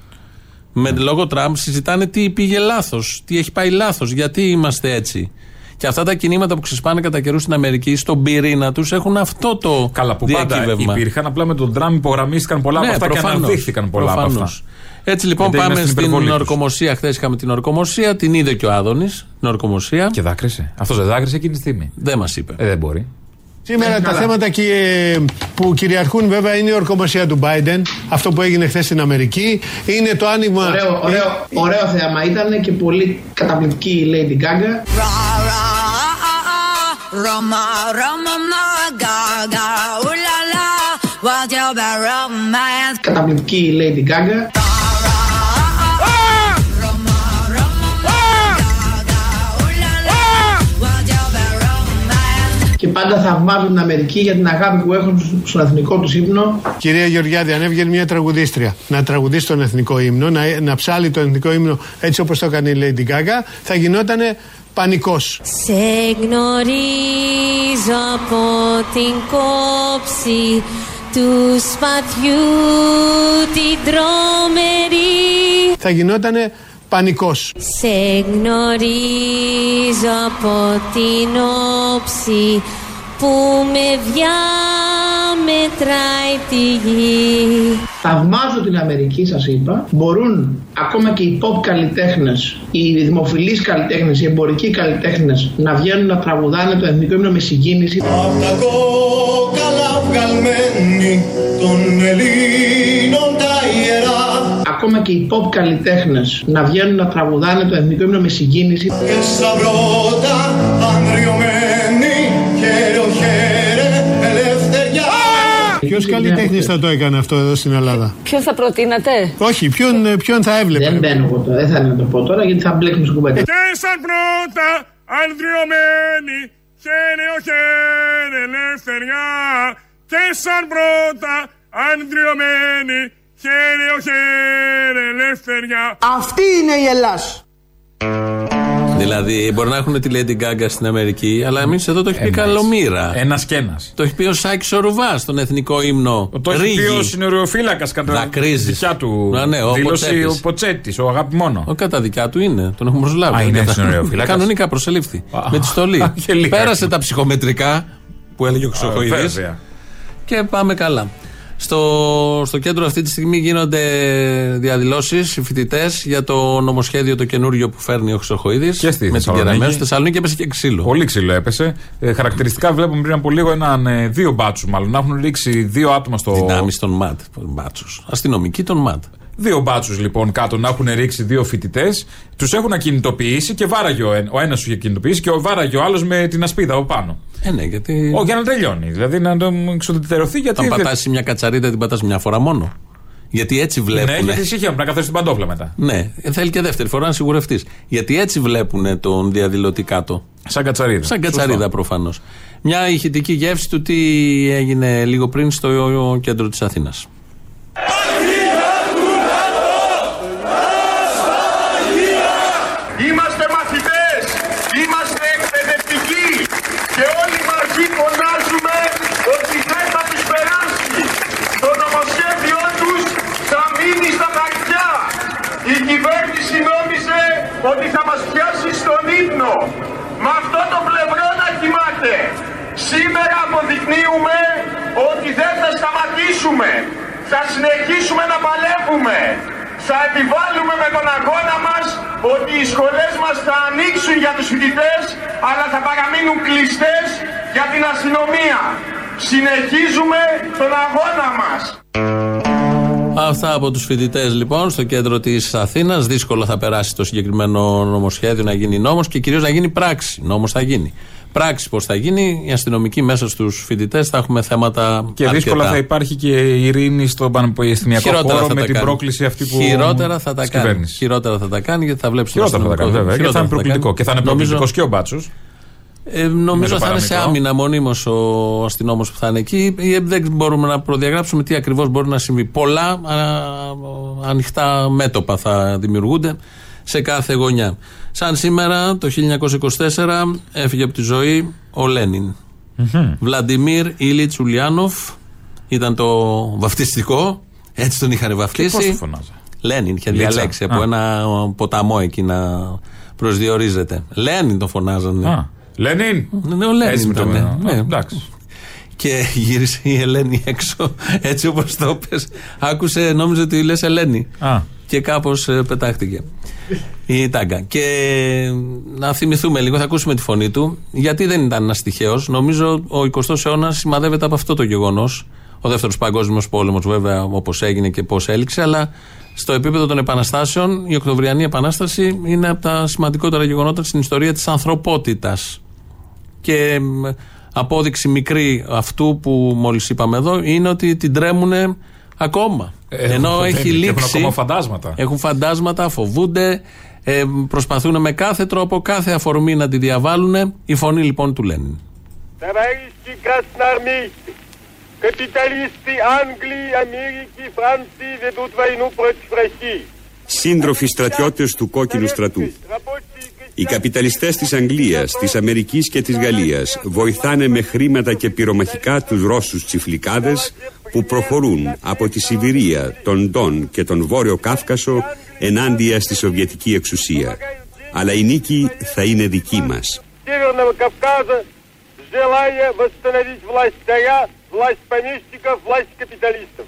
Με λόγω Τραμπ συζητάνε τι πήγε λάθος, τι έχει πάει λάθος, γιατί είμαστε έτσι. Και αυτά τα κινήματα που ξεσπάνε κατά καιρού στην Αμερική, στον πυρήνα τους, έχουν αυτό το Καλά, που πάντα διακύβευμα. υπήρχαν. Απλά με τον Τραμπ υπογραμμίστηκαν πολλά από αυτά και Ναι, προφανώς, αναδείχθηκαν πολλά από προφανώς. αυτά. Έτσι λοιπόν Γιατί πάμε είμαστε στην στην υπερβολή τους. ορκομοσία. Χθες είχαμε την ορκομοσία, την είδε και ο Άδωνης. Την ορκομοσία. Και δάκρυσε. Αυτός δεν δάκρυσε εκείνη τη στιγμή. Δεν μας είπε. Ε, δεν μπορεί. Σήμερα τα θέματα και, που κυριαρχούν βέβαια είναι η ορκομοσία του Biden, αυτό που έγινε χθες στην Αμερική. Είναι το άνοιγμα. Ωραίο, ωραίο, ωραίο θέαμα ήταν και πολύ καταπληκτική η Lady Gaga. Καταπληκτική η Lady Gaga. Πάντα θαυμάζουν την Αμερική για την αγάπη που έχουν στον εθνικό τους ύμνο. Κυρία Γεωργιάδη, αν έβγαινε μια τραγουδίστρια να τραγουδήσει τον εθνικό ύμνο, να, να ψάλει τον εθνικό ύμνο έτσι όπως το έκανε η Lady Gaga, θα γινόταν πανικός. Σε γνωρίζω από την κόψη του σπαθιού την τρομερή. Θα γινόταν πανικός. Σε γνωρίζω από την όψη που με διαμετράει τη γη. Θαυμάζω την Αμερική, σας είπα. Μπορούν ακόμα και οι pop καλλιτέχνες, οι δημοφιλείς καλλιτέχνες, οι εμπορικοί καλλιτέχνες να βγαίνουν να τραγουδάνε το εθνικό ύμνο με συγκίνηση. Απ' τα κόκαλα βγαλμένη των Ελλήνων τα ιερά Ακόμα και οι pop καλλιτέχνες να βγαίνουν να τραγουδάνε το εθνικό ύμνο με συγκίνηση. και στα πρώτα Ποιος καλλιτέχνης θα το έκανε αυτό εδώ στην Ελλάδα; Ποιος θα προτείνατε; Όχι, ποιον, ε, ποιον θα έβλεπε; Δεν μπαίνω εγώ τώρα, δεν θα να το πω τώρα γιατί θα μπλέξουμε στην κουβέντα. Και σαν πρώτα ανδριωμένη χέρι ο χέρι ελευθεριά και σαν πρώτα ανδριωμένη χέρι ο χέρι ελευθεριά Αυτή είναι η Ελλάς. Δηλαδή, μπορεί να έχουν τη Lady Gaga στην Αμερική, αλλά εμείς εδώ το έχει πει καλομήρα. Ένας και ένας. Το έχει πει ο Σάκης Ορουβά στον εθνικό ύμνο. Το έχει πει ο συνοριοφύλακας κατά Δακρύζεις. δικιά του Α, ναι, ο δήλωση Ποτσέτης. ο Ποτσέτης, ο αγάπη μόνο. Ο κατά δικιά του είναι. Τον έχουμε προσλάβει. Α, είναι Κατά- συνοριοφύλακας. Κανονικά προσελήφθη. Α, με τη στολή. α, και λίγα. Πέρασε τα ψυχομετρικά που έλεγε ο Α, Χρυσοχοίδης. βέβαια. Και πάμε καλά. Στο, στο κέντρο αυτή τη στιγμή γίνονται διαδηλώσεις οι φοιτητές για το νομοσχέδιο το καινούριο που φέρνει ο Χρυσοχοίδης. Και στη με την Θεσσαλονίκη. Κεραμέως. Στη Θεσσαλονίκη έπεσε και ξύλο. Πολύ ξύλο έπεσε. Ε, χαρακτηριστικά βλέπουμε πριν από λίγο έναν, ε, δύο μπάτσους μάλλον. Να έχουν ρίξει δύο άτομα στο. Δυνάμεις των ΜΑΤ. Μπάτσους. Αστυνομικοί των ΜΑΤ. Δύο μπάτσους λοιπόν κάτω να έχουν ρίξει δύο φοιτητές. Τους έχουν ακινητοποιήσει και βάραγε ο, ένα- ο ένας τους είχε κινητοποιήσει και ο βάραγε ο άλλος με την ασπίδα από πάνω. Ε, ναι, γιατί. Ω, για να τελειώνει. Δηλαδή να το εξοδετερωθεί γιατί. Όταν πατάς μια κατσαρίδα, την πατάς μια φορά μόνο. Γιατί έτσι βλέπουν. Ναι, γιατί ησυχία πρέπει να καθίσει την παντόφλα μετά. Ναι, θέλει και δεύτερη φορά να σιγουρευτείς. Γιατί έτσι βλέπουν τον διαδηλωτή κάτω. Σαν κατσαρίδα. Σαν κατσαρίδα προφανώς. Μια ηχητική γεύση του τι έγινε λίγο πριν στο κέντρο της Αθήνας. Είμαστε μαθητές, είμαστε εκπαιδευτικοί και όλοι μαζί φωνάζουμε ότι δεν θα τους περάσει. Το νομοσχέδιό τους θα μείνει στα χαρτιά. Η κυβέρνηση νόμιζε ότι θα μας πιάσει στον ύπνο. Με αυτό το πλευρό να κοιμάται. Σήμερα αποδεικνύουμε ότι δεν θα σταματήσουμε. Θα συνεχίσουμε να παλεύουμε. Θα επιβάλλουμε με τον αγώνα μας ότι οι σχολές μας θα ανοίξουν για τους φοιτητές αλλά θα παραμείνουν κλειστές για την αστυνομία. Συνεχίζουμε τον αγώνα μας. Αυτά από τους φοιτητές λοιπόν στο κέντρο της Αθήνας. Δύσκολα θα περάσει το συγκεκριμένο νομοσχέδιο να γίνει νόμος και κυρίως να γίνει πράξη. Νόμος θα γίνει. Πράξη πώς θα γίνει, οι αστυνομικοί μέσα στους φοιτητές θα έχουμε θέματα. Και αρκετά. δύσκολα θα υπάρχει και ειρήνη στον πανεπιστημιακό Χειρότερα χώρο θα με τα την κάνει. πρόκληση αυτή που. Χειρότερα θα τα της κάνει. κυβέρνησης. Χειρότερα θα τα κάνει γιατί θα βλέπεις Χειρότερα θα τα κάνει, βέβαια. Και θα είναι προκλητικό. Και θα είναι προκλητικός και ο μπάτσος. Ε, νομίζω θα είναι σε παραμικρό. άμυνα μονίμως ο αστυνόμος που θα είναι εκεί. Ε, Δεν μπορούμε να προδιαγράψουμε τι ακριβώς μπορεί να συμβεί. Πολλά α, ανοιχτά μέτωπα θα δημιουργούνται σε κάθε γωνιά. Σαν σήμερα το 1924 έφυγε από τη ζωή ο Λένιν. Βλαντιμίρ Ιλίτς Ουλιάνοφ ήταν το βαφτιστικό. Έτσι τον είχαν βαφτίσει. Πώς το φωνάζα. Λένιν είχε Λίτσα. διαλέξει από Α. ένα ποταμό εκεί να προσδιορίζεται. Λένιν τον φωνάζανε. Α, Λένιν; Ναι, ο Λένιν Έτσι με το ήταν, μέλλον. ναι. Α, Εντάξει. Και γύρισε η Ελένη έξω, έτσι όπως το πες. Άκουσε, νόμιζε ότι λες Ελένη. Α. Και κάπως πετάχτηκε. Η τάγκα. Και να θυμηθούμε λίγο, θα ακούσουμε τη φωνή του, γιατί δεν ήταν ένας τυχαίος. Νομίζω ο 20ο αιώνας σημαδεύεται από αυτό το γεγονός. Ο δεύτερος παγκόσμιος πόλεμος, βέβαια, όπως έγινε και πώς έληξε, αλλά στο επίπεδο των επαναστάσεων, η Οκτωβριανή Επανάσταση είναι από τα σημαντικότερα γεγονότα στην ιστορία της ανθρωπότητας. Και μ, απόδειξη μικρή αυτού που μόλι είπαμε εδώ είναι ότι την τρέμουνε ακόμα. Έχουν Ενώ φοβηθεί έχει και λήξει. έχουν ακόμα φαντάσματα. Έχουν φαντάσματα, φοβούνται, ε, προσπαθούν με κάθε τρόπο, κάθε αφορμή να τη διαβάλουν. Η φωνή λοιπόν του Λένιν. Товарищи красноармейцы, капиталисты Англии, Америки, Франции ведут войну против России. Σύντροφοι στρατιώτες του κόκκινου στρατού. Οι καπιταλιστές της Αγγλίας, της Αμερικής και της Γαλλίας βοηθάνε με χρήματα και πυρομαχικά τους Ρώσους τσιφλικάδες που προχωρούν από τη Σιβηρία, τον Ντόν και τον Βόρειο Κάφκασο ενάντια στη Σοβιετική εξουσία. Αλλά η νίκη θα είναι δική μας. Северного Кавказа, желая восстановить власть царя, власть помещиков, власть капиталистов.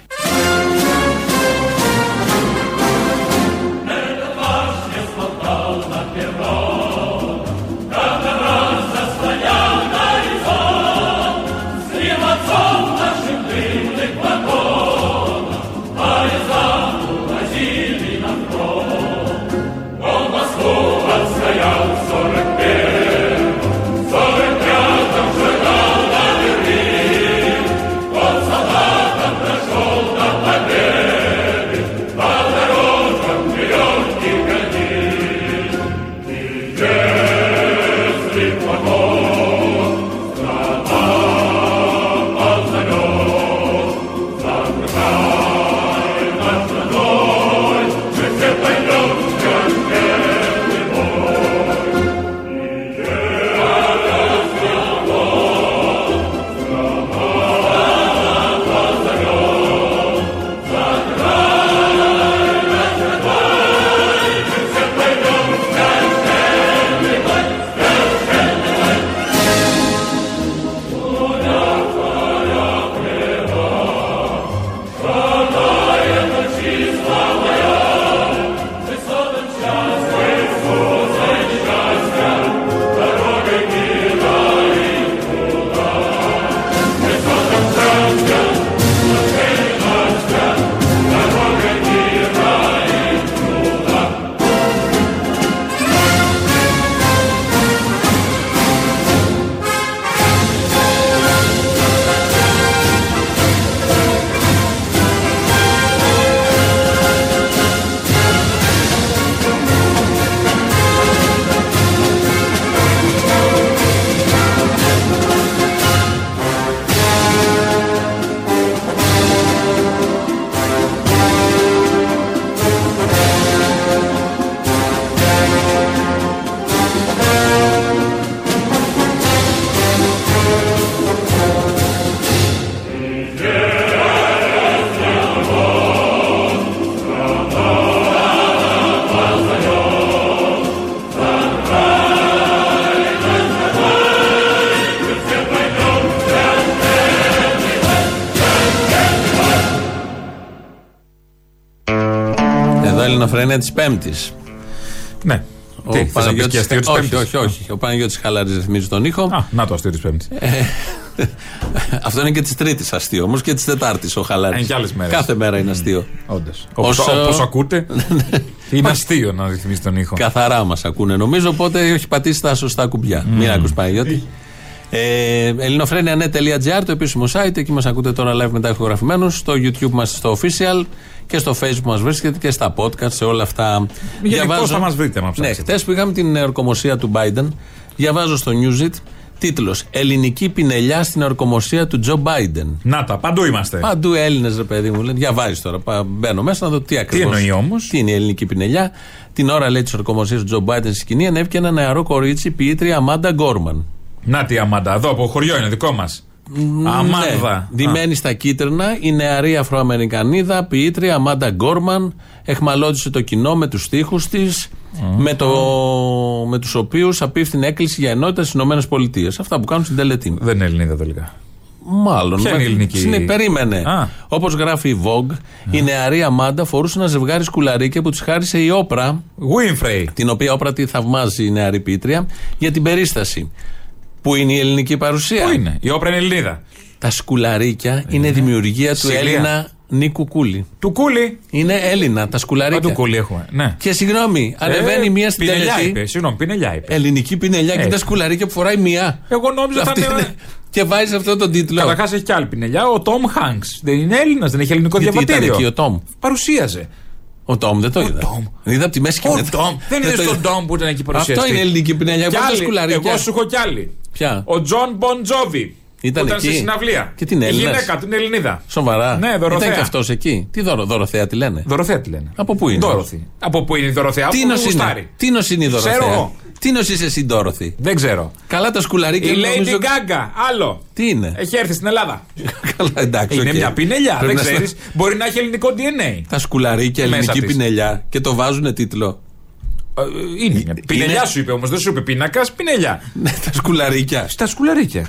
Ελληνοφρένια της Πέμπτης. Ναι. Τι, θες να πεις και αστείο της όχι, Πέμπτης; όχι, όχι. Ο Παναγιώτης Χαλάρης ρυθμίζει τον ήχο. Α, να το αστείο της Πέμπτης. Αυτό είναι και της Τρίτης αστείο, όμως και της Τετάρτης ο Χαλάρης. Είναι και άλλες μέρες. Κάθε μέρα είναι αστείο. Όντως. Όσο- Όπω ακούτε, είναι αστείο να ρυθμίσει τον ήχο. Καθαρά μας ακούνε νομίζω, οπότε έχει πατήσει τα σωστά κουμπιά. Μην ακούς Παναγιώτη. Ε, ελληνοφρένια.net.gr το επίσημο site, εκεί μας ακούτε τώρα live μετά ηχογραφημένους, στο YouTube μας στο official και στο facebook μας βρίσκεται και στα podcast, σε όλα αυτά. Γενικώς θα μας βρείτε, άμα Ναι, ψάξετε. χτες που είχαμε την ορκομοσία του Biden, διαβάζω στο Newsit τίτλος «Ελληνική πινελιά στην ορκομοσία του Τζο Biden». Να τα, παντού είμαστε. Παντού Έλληνες, ρε παιδί μου. Λέει, διαβάζεις τώρα. Πα- Μπαίνω μέσα να δω τι ακριβώ. εννοεί όμως; Τι είναι η ελληνική πινελιά. Την ώρα λέει της ορκομοσίας του Τζο Μπάιντεν στη σκηνή ανέβηκε ένα νεαρό κορίτσι, ποιήτρια Αμάντα Γκόρμαν. Να τι Αμάντα, εδώ από χωριό είναι δικό μας. Αμάνδα. Ναι, ντυμένη στα κίτρινα, η νεαρή Αφροαμερικανίδα, ποιήτρια Αμάντα Γκόρμαν, εχμαλώτησε το κοινό με τους στίχους της, με, το, με τους οποίους απίφθηνε έκκληση για ενότητα στις ΗΠΑ. Αυτά που κάνουν στην τελετή. Δεν είναι Ελληνίδα τελικά. Μάλλον. Ποια είναι η ελληνική; Συνε, περίμενε. Α. Όπως γράφει η Vogue, η νεαρή Αμάντα φορούσε ένα ζευγάρι σκουλαρίκια που της χάρισε η Όπρα. Winfrey. Την οποία Όπρα τη θαυμάζει η νεαρή πίτρια για την περίσταση. Πού είναι η ελληνική παρουσία; Πού είναι, η όπρα είναι Ελληνίδα. Τα σκουλαρίκια είναι δημιουργία του Σιλία. Έλληνα Νίκου Κούλη. Του Κούλη. Είναι Έλληνα τα Α, σκουλαρίκια. του Κούλη έχουμε. Ναι. Και συγγνώμη, ανεβαίνει Ε, μία στην πινελιά τελετή. είπε, συγγνώμη, πινελιά είπε. Ελληνική πινελιά και Έτσι. τα σκουλαρίκια που φοράει μία. Εγώ νόμιζα Αυτή θα είναι. είναι. Και βάζει αυτό τον τίτλο. Καταρχάς έχει και άλλη πινελιά. Ο Τόμ Χάγκ. Δεν είναι Έλληνας, δεν έχει ελληνικό Γιατί ήταν διαβατήριο. εκεί ο Τόμ; Παρουσίαζε. Ο Τόμ δεν το είδα. Τόμ. Είδα από τη μέση και Ο μετά. Τόμ. Δεν είδε το τον είδα. Τόμ που ήταν εκεί παρουσιαστή. Αυτό είναι ελληνική πινελιά. Κι Πώ τα άλλη. σκουλαρίκια. Εγώ σου έχω κι άλλη. Ποια; Ο Τζον Μποντζόβι. Ήταν που εκεί. στη συναυλία. Και την Η Έλληνας. γυναίκα του είναι Ελληνίδα. Σοβαρά. Ναι, Δωροθέα. Ήταν και αυτός εκεί. Τι δωρο, Δωροθέα τη λένε; Δωροθέα τι λένε. Από πού είναι; Dorothy. Από πού είναι η Δωροθέα; Από Τίνος πού είναι. γουστάρει. Τίνος είναι η Δωροθέα. Ξέρω εγώ. Τίνο είσαι εσύ, Dorothy; Δεν ξέρω. Καλά τα σκουλαρίκια. Η Lady νομίζω- Gaga. Άλλο. Τι είναι; Έχει έρθει στην Ελλάδα. Καλά, εντάξει. Είναι οκ. μια πινελιά. Πρέπει Δεν να ξέρεις. στα- Μπορεί να έχει ελληνικό DNA. Τα σκουλαρίκια, Μέσα ελληνική της. πινελιά και το βάζουν τίτλο. Ε, Είναι μια πινελιά σου είπε όμως. Δεν σου είπε πίνακας. Πινελιά. Ναι, τα σκουλαρίκια. Στα σκουλαρίκια.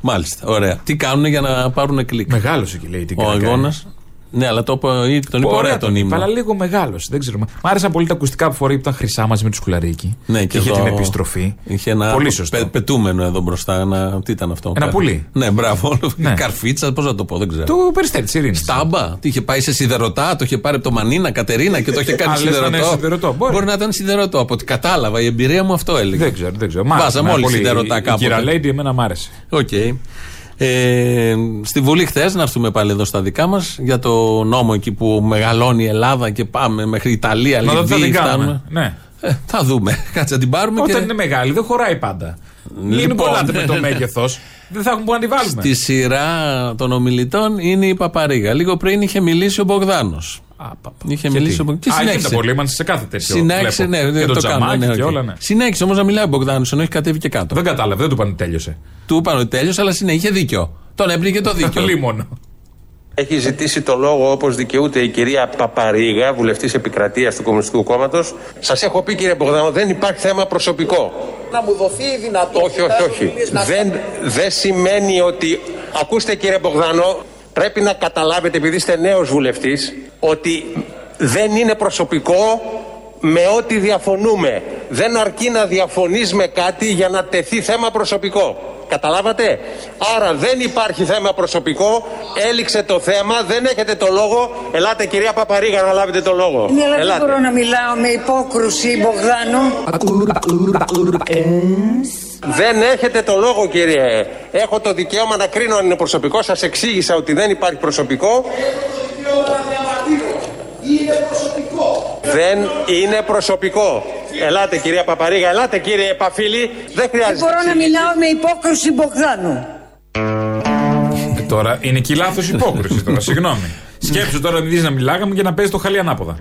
Μάλιστα, ωραία. Τι κάνουν για να πάρουν κλικ; Μεγάλωσε και λέει την Ο Gaga. αγώνας. Ναι, αλλά το είπε, ή- τον είπε ωραία τον ύμνο. Αλλά λίγο μεγάλος. Δεν ξέρω. Μ' άρεσαν πολύ τα ακουστικά που φορεί που ήταν χρυσά μαζί με του σκουλαρίκι. Ναι, και είχε εδώ την επιστροφή. Είχε ένα Πολύ σωστό. πε- πετούμενο εδώ μπροστά. Ένα, τι ήταν αυτό; Ένα Κα- πουλί. Ναι, μπράβο. Ναι. Καρφίτσα, πώς να το πω, δεν ξέρω. Το περιστέρι της Ειρήνης. Στάμπα. Τι είχε πάει σε σιδερωτά, το είχε πάρει από το Μανίνα Κατερίνα και το είχε κάνει Α, λες να είναι σιδερωτό. σιδερωτό. Μπορεί. να ήταν σιδερωτό. Από ό,τι κατάλαβα, η εμπειρία μου αυτό έλεγε. Δεν ξέρω, δεν ξέρω. Μ' άρεσε Βάζαμε εμένα όλοι πολύ. σιδερωτά Η κάποτε. Κύρα Λέιντι, εμένα μ' άρεσε. Οκ. Ε, στη Βουλή χθες, να έρθουμε πάλι εδώ στα δικά μας, για το νόμο εκεί που μεγαλώνει η Ελλάδα και πάμε μέχρι Ιταλία, Μα δεν θα Λιβύη, την κάνουμε. φτάνουμε. Ναι. Ε, θα δούμε. Κάτσε να την πάρουμε Όταν και. είναι μεγάλη, δεν χωράει πάντα. Μην Λοιπόν. κολλάτε με το μέγεθος. Δεν θα έχουμε που να τη βάλουμε. Στη σειρά των ομιλητών είναι η Παπαρίγα. Λίγο πριν είχε μιλήσει ο Μπογδάνος. Είχε Γιατί; μιλήσει ο Μπογδάνος. Και Α, γίνεται συνέχισε. πολύ, είμαστε σε κάθε τέτοιο. Συνέχισε, βλέπω. ναι, και δεν το το κάνω. τζαμάκι ναι, και οκ. όλα, ναι. Συνέχισε όμως να μιλάει ο Μπογδάνος, ενώ έχει κατέβει και κάτω. Δεν κατάλαβε, δεν του είπαν τέλειωσε. Του είπαν ότι τέλειωσε, αλλά συνέχεια είχε δίκιο. Τον έπληκε το δίκιο. Λίμωνο. Έχει ζητήσει το λόγο όπως δικαιούται η κυρία Παπαρίγα, βουλευτής επικρατείας του Κομμουνιστικού Κόμματος. Σας έχω πει κύριε Μπογδάνο, δεν υπάρχει θέμα προσωπικό. Να μου δοθεί η δυνατότητα. Όχι, όχι, όχι. Δεν, δεν σημαίνει ότι. Ακούστε κύριε Μπογδάνο, πρέπει να καταλάβετε, επειδή είστε νέος βουλευτής, ότι δεν είναι προσωπικό με ό,τι διαφωνούμε. Δεν αρκεί να διαφωνείς με κάτι για να τεθεί θέμα προσωπικό. Καταλάβατε; Άρα δεν υπάρχει θέμα προσωπικό. Έληξε το θέμα. Δεν έχετε το λόγο. Ελάτε κυρία Παπαρίγα να λάβετε το λόγο. Ναι, αλλά δεν Ελάτε. μπορώ να μιλάω με υπόκρουση, Μπογδάνο. Δεν έχετε το λόγο κύριε. Έχω το δικαίωμα να κρίνω αν είναι προσωπικό. Σας εξήγησα ότι δεν υπάρχει προσωπικό. Δεν είναι προσωπικό. Ελάτε κυρία Παπαρίγα, ελάτε κύριε Επαφίλη. Δεν Δεν χρειάζεται. μπορώ να μιλάω με υπόκρουση, Μπογδάνο. Ε, Τώρα είναι και λάθος υπόκριση τώρα, συγγνώμη. Σκέψου τώρα μην δεις να μιλάγαμε και να παίζεις το χαλί ανάποδα.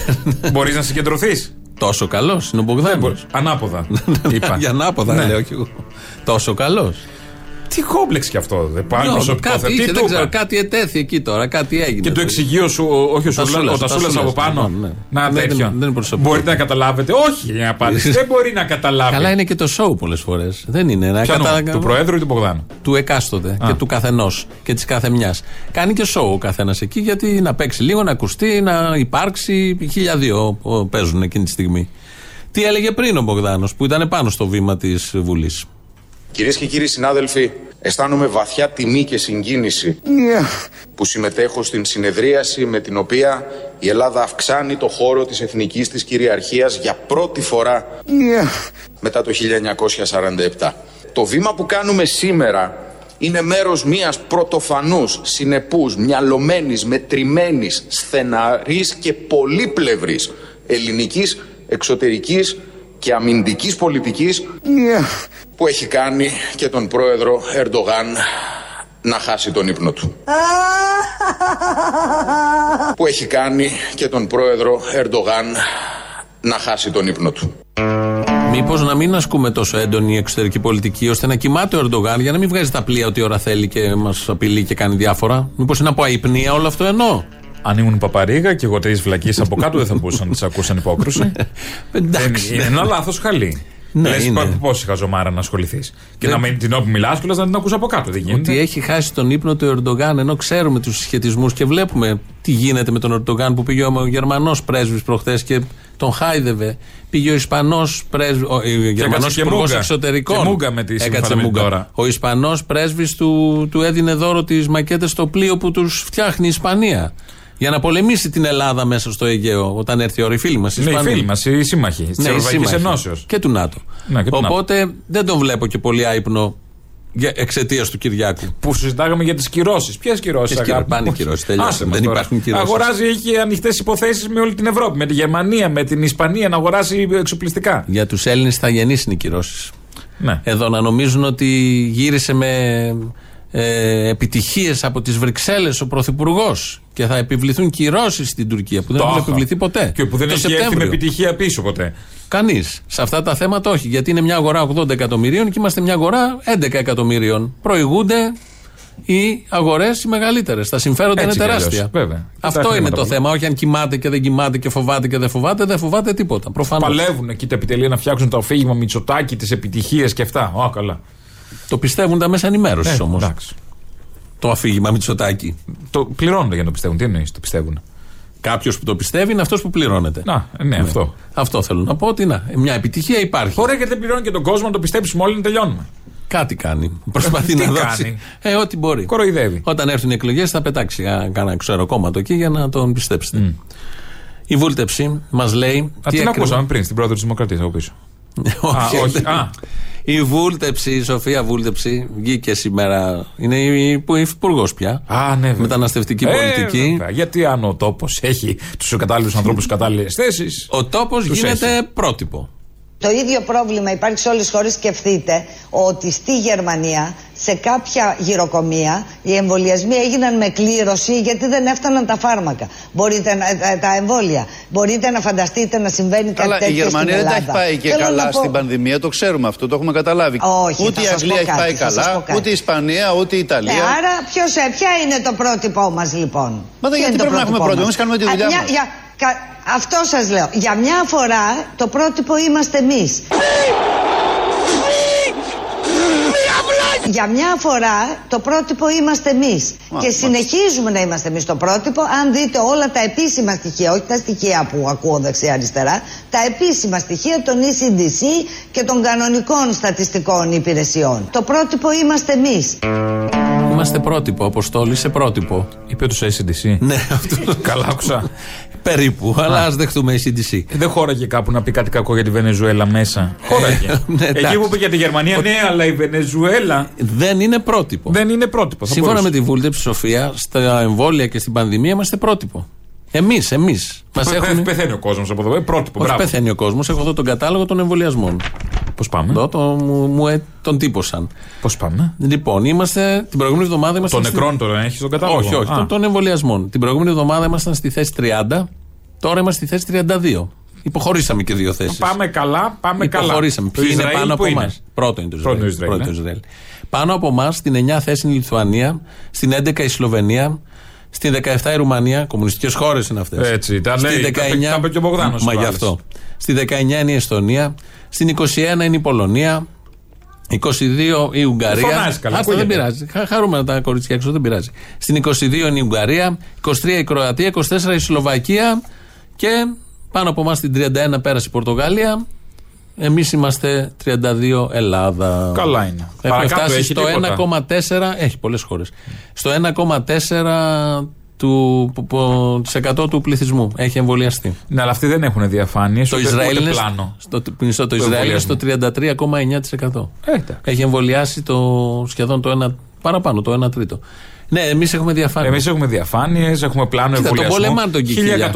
Μπορείς να συγκεντρωθείς. Τόσο καλός είναι ο Μπογδάνος. Ανάποδα. Είπα. Για ανάποδα, Ναι. λέω κι εγώ. Τόσο καλός. Τι κόμπλεξ κι αυτό. Δεν πάει προσωπικό θέμα. κάτι, Τι είχε, του δεν ξέρω, είπα. κάτι ετέθη εκεί τώρα, κάτι έγινε. Και το εξηγείο σου, ο- όχι ο Τα Σούλα, Σούλας, ο τα Τασούλα Σούλας, από πάνω. ναι, ναι. Να Ναι, τέτοιο. δεν- δεν είναι προσωπικό. Μπορείτε να καταλάβετε. Όχι για να απάντηση. δεν μπορεί να καταλάβει. Καλά είναι και το show πολλές φορές. Δεν είναι. Να Ποιανού, κατα- του Προέδρου ή του Μπογδάνου. Του εκάστοτε Α. και του καθενός και της κάθε μια. Κάνει και show ο καθένας εκεί γιατί να παίξει λίγο, να ακουστεί, να υπάρξει. Χίλια δύο ο, παίζουν εκείνη τη στιγμή. Τι έλεγε πριν ο Μπογδάνος που ήταν πάνω στο βήμα της Βουλής; Κυρίες και κύριοι συνάδελφοι, αισθάνομαι βαθιά τιμή και συγκίνηση που συμμετέχω στην συνεδρίαση με την οποία η Ελλάδα αυξάνει το χώρο της εθνικής της κυριαρχίας για πρώτη φορά μετά το 1947. Το βήμα που κάνουμε σήμερα είναι μέρος μιας πρωτοφανούς, συνεπούς, μυαλωμένης, μετρημένης, στεναρής και πολύπλευρης ελληνικής, εξωτερικής και αμυντικής πολιτικής που έχει κάνει και τον πρόεδρο Ερντογάν να χάσει τον ύπνο του. Που έχει κάνει και τον πρόεδρο Ερντογάν να χάσει τον ύπνο του. Μήπως να μην ασκούμε τόσο έντονη εξωτερική πολιτική ώστε να κοιμάται ο Ερντογάν για να μην βγάζει τα πλοία ό,τι ώρα θέλει και μας απειλεί και κάνει διάφορα. Μήπως είναι από αϊπνία όλο αυτό εννοώ; Αν ήμουν παπαρίγα και εγώ τρεις βλακίε από κάτω δεν θα μπορούσαν να τις ακούσαν υπόκρουση. Εντάξει. Δεν- είναι ένα λάθος χαλί. Ναι, Λες, είναι. πο- πόση χαζομάρα να ασχοληθείς; Και Δεν- να μην την όπου μιλάς, κιόλας να την ακούς από κάτω. Δεν γίνεται. Ότι έχει χάσει τον ύπνο του Ερντογάν, ενώ ξέρουμε τους συσχετισμούς και βλέπουμε τι γίνεται με τον Ερντογάν που πήγε ο Γερμανός πρέσβης προχθές και τον χάιδευε. Πήγε ο Ισπανός πρέσβη. Ο Γερμανό έκατσε και υπουργός μούγκα. εξωτερικών. Και μούγκα με τη Έκατσε συμφωνία μούγκα. τώρα. Ο Ισπανός πρέσβης του, του έδινε δώρο τις μακέτες στο πλοίο που τους φτιάχνει η Ισπανία. Για να πολεμήσει την Ελλάδα μέσα στο Αιγαίο όταν έρθει η ώρα. Οι φίλοι μας. Ναι, οι φίλοι μας, οι σύμμαχοι της Ναι, οι Ευρωπαϊκής σύμμαχοι. Ενώσεως. Και του ΝΑΤΟ. Ναι, και του ΝΑΤΟ. Οπότε δεν τον βλέπω και πολύ άϊπνο εξαιτίας του Κυριάκου. Που συζητάγαμε για τις κυρώσεις. Ποιες κυρώσεις, Ποιες κυρώσεις; Πάνε οι κυρώσεις, τελειώσαν. Δεν υπάρχουν κυρώσεις. Αγοράζει, έχει ανοιχτές υποθέσεις με όλη την Ευρώπη. Με τη Γερμανία, με την Ισπανία να αγοράσει εξοπλιστικά. Για τους Έλληνες θα γεννήσει είναι οι κυρώσεις. Ναι. Εδώ να νομίζουν ότι γύρισε με ε, επιτυχίες από τις Βρυξέλλες ο Πρωθυπουργός και θα επιβληθούν κυρώσεις στην Τουρκία που δεν Το έχουν άχα. επιβληθεί ποτέ. Και που δεν Το έχει έρθει με Σεπτέμβριο. επιτυχία πίσω ποτέ. Κανείς. Σε αυτά τα θέματα όχι. Γιατί είναι μια αγορά 80 εκατομμυρίων και είμαστε μια αγορά 11 εκατομμυρίων. Προηγούνται οι αγορές οι μεγαλύτερες. Τα συμφέροντα Έτσι είναι κι αλλιώς, τεράστια. βέβαια. Και τα Αυτό είναι χρήματα το πολλά. θέμα. Όχι αν κοιμάται και δεν κοιμάται και φοβάται και δεν φοβάται, δεν φοβάται τίποτα. Προφανώς. Παλεύουν εκεί τα επιτελεία να φτιάξουν το αφήγημα Μητσοτάκη, τις επιτυχίες και αυτά. Ω, καλά. Το πιστεύουν τα μέσα ενημέρωσης Ε, όμως. Εντάξει. Το αφήγημα Μητσοτάκη. Το πληρώνονται για να το πιστεύουν. Τι εννοείς, το πιστεύουν; Κάποιος που το πιστεύει είναι αυτός που πληρώνεται. Να, ναι, αυτό. Αυτό θέλω να πω ότι να, μια επιτυχία υπάρχει. Ωραία, γιατί δεν πληρώνει και τον κόσμο να το πιστέψουμε όλοι να τελειώνουμε. Κάτι κάνει. Προσπαθεί Τι να κάνει; δώσει. Ε, ό,τι μπορεί. Κοροϊδεύει. Όταν έρθουν οι εκλογές θα πετάξει α, κανένα ξέρω κόμματο εκεί για να τον πιστέψετε. Η βούλτεψη μας λέει. Α, την ακριβώς- ακούσαμε πριν στην πρόεδρο της Δημοκρατίας από πίσω. όχι, Α, όχι. δεν- Α. Η βούλτεψη, η Σοφία Βούλτεψη, βγήκε σήμερα. Είναι η υπουργός πια. Α, ναι, βέβαια. Μεταναστευτική Ε, πολιτική. βέβαια. Γιατί αν ο τόπος έχει τους κατάλληλους ανθρώπους στι κατάλληλες θέσεις. Ο τόπος Τους γίνεται έχει. πρότυπο. Το ίδιο πρόβλημα υπάρχει σε όλες τις χώρες. Σκεφτείτε ότι στη Γερμανία, σε κάποια γυροκομεία, οι εμβολιασμοί έγιναν με κλήρωση γιατί δεν έφταναν τα φάρμακα. Μπορείτε να, τα, τα εμβόλια. Μπορείτε να φανταστείτε να συμβαίνει κάτι Καλά, η τέτοιο Γερμανία στην δεν τα Ελλάδα. έχει πάει και Θέλω να καλά πω- στην πανδημία, το ξέρουμε αυτό, το έχουμε καταλάβει. Όχι, ούτε θα η σας Αγγλία πω έχει κάτι, πάει θα σας πω καλά, κάτι. ούτε η Ισπανία, ούτε η Ιταλία. Ναι, άρα ποιος, ε, ποια είναι το πρότυπό μας λοιπόν; Μα δεν Ποιο γιατί είναι το πρέπει να έχουμε πρότυπό πρότυπο, μας; εμείς κάνουμε τη Α, δουλειά μια- μας. για- κα- αυτό σας λέω. Για μια φορά το πρότυπο είμαστε εμείς. Για μια φορά το πρότυπο είμαστε εμείς. Και συνεχίζουμε να είμαστε εμείς το πρότυπο. Αν δείτε όλα τα επίσημα στοιχεία, όχι τα στοιχεία που ακούω δεξιά-αριστερά, τα επίσημα στοιχεία των ECDC και των κανονικών στατιστικών υπηρεσιών. Το πρότυπο είμαστε εμείς. Είμαστε πρότυπο. Αποστόλη σε πρότυπο. Είπε του ACDC. Ναι, αυτό. Καλά, άκουσα. Περίπου. Αλλά α δεχτούμε ACDC. Δεν χώραγε κάπου να πει κάτι κακό για τη Βενεζουέλα μέσα. Χώραγε. ναι, Εκεί εντάξει. που είπε για τη Γερμανία, ναι, αλλά η Βενεζουέλα Δεν είναι πρότυπο. δεν είναι πρότυπο. Θα Σύμφωνα με μπορούσε. τη βούλτεψη Σοφία, στα εμβόλια και στην πανδημία είμαστε πρότυπο. Εμείς, εμείς. Μας Πε- έχουν. Πεθαίνει ο κόσμος από εδώ. Ε, Πρότυπο, Όχι, μπράβο. πεθαίνει ο κόσμος. Έχω εδώ τον κατάλογο των εμβολιασμών. Πώς πάμε; Εδώ το, μου, μου, ε, τον τύπωσαν. Πώς πάμε; Λοιπόν, είμαστε. Την προηγούμενη εβδομάδα ήμασταν. Των στη- νεκρών τώρα έχεις τον κατάλογο. Όχι, όχι, Α. των, των εμβολιασμών. Την προηγούμενη εβδομάδα ήμασταν στη θέση 30. Τώρα είμαστε στη θέση 32. Υποχωρήσαμε και δύο θέσεις. Πάμε καλά, πάμε καλά. Υποχωρήσαμε. Το Ποιοι είναι Ισραήλ πάνω που από είναι; εμάς; Πρώτο είναι το Πρώτο Ισραήλ. Ισραήλ, Πρώτο ναι. Ισραήλ. Πάνω από εμάς, στην 9 θέση είναι η Λιθουανία, στην 11 η Σλοβενία, στην 17 η Ρουμανία. Κομμουνιστικές χώρες είναι αυτές. Έτσι, τα λέει, τα είπε- τα είπε και ο Μπογδάνος Μα γι' προάλλες. αυτό. Στη 19 είναι η Εστονία, στην 21 είναι η Πολωνία, 22 η Ουγγαρία. Φωνάζει καλά, Άστα, δεν ακούγεται. πειράζει. Χα, χαρούμενα τα κορίτσια έξω, δεν πειράζει. Στην 22 είναι η Ουγγαρία, 23 η Κροατία, 24 η Σλοβακία και πάνω από εμάς στην 31 πέρασε η Πορτογαλία. Εμείς είμαστε 32 Ελλάδα. Καλά είναι. Έχουμε Παρακάτω φτάσει έχει στο τίποτα; 1,4. Έχει πολλές χώρες. Στο 1,4 του, που- που- της 100 του πληθυσμού έχει εμβολιαστεί. Ναι, αλλά αυτοί δεν έχουν διαφάνειες. Το Ισραήλ είναι πλάνο. στο, μισό, το Το Ισραήλ είναι εμβολιασμό. στο 33,9%. Ε, εντάξει. Έχει εμβολιάσει το, σχεδόν το 1, παραπάνω, το 1 τρίτο. Ναι, εμείς έχουμε διαφάνεια. Εμείς έχουμε διαφάνειες, έχουμε πλάνο Κοίτα, τον εμβολιασμού. πολεμάνε τον Κικίλια.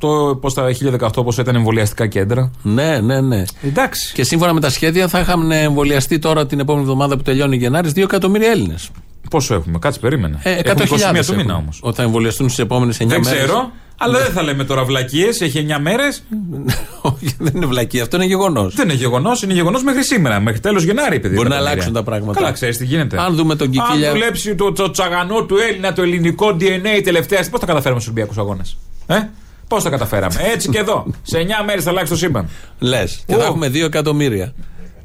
1118, πώς τα 1018 πώς ήταν εμβολιαστικά κέντρα. Ναι, ναι, ναι. Εντάξει. Και σύμφωνα με τα σχέδια θα είχαν εμβολιαστεί τώρα την επόμενη εβδομάδα που τελειώνει Γενάρης 2 εκατομμύρια Έλληνες. Πόσο έχουμε, κάτσε περίμενε. Ε, Έχουμε 100.000 21 του μήνα έχουν. όμως. Ότι θα εμβολιαστούν στις επόμενες 9 Δεν μέρες. ξέρω, αλλά δεν θα λέμε τώρα βλακίες. Έχει 9 μέρες. Όχι, δεν είναι βλακή, αυτό είναι γεγονός. Δεν είναι γεγονός, είναι γεγονός μέχρι σήμερα. Μέχρι τέλος Γενάρη, παιδί. Μπορεί να εκατομμύρια. αλλάξουν τα πράγματα. Καλά, ξέρεις τι γίνεται. Αν δούμε τον Κικίλια- Αν δουλέψει το, το τσαγανό του Έλληνα, το ελληνικό DNA τελευταία. Πώς τα καταφέραμε στους Ολυμπιακούς Αγώνες. Ε; Πώς τα καταφέραμε. Έτσι και εδώ. Σε 9 μέρες θα αλλάξει το σύμπαν. Λες. Και θα Ω. έχουμε 2 εκατομμύρια.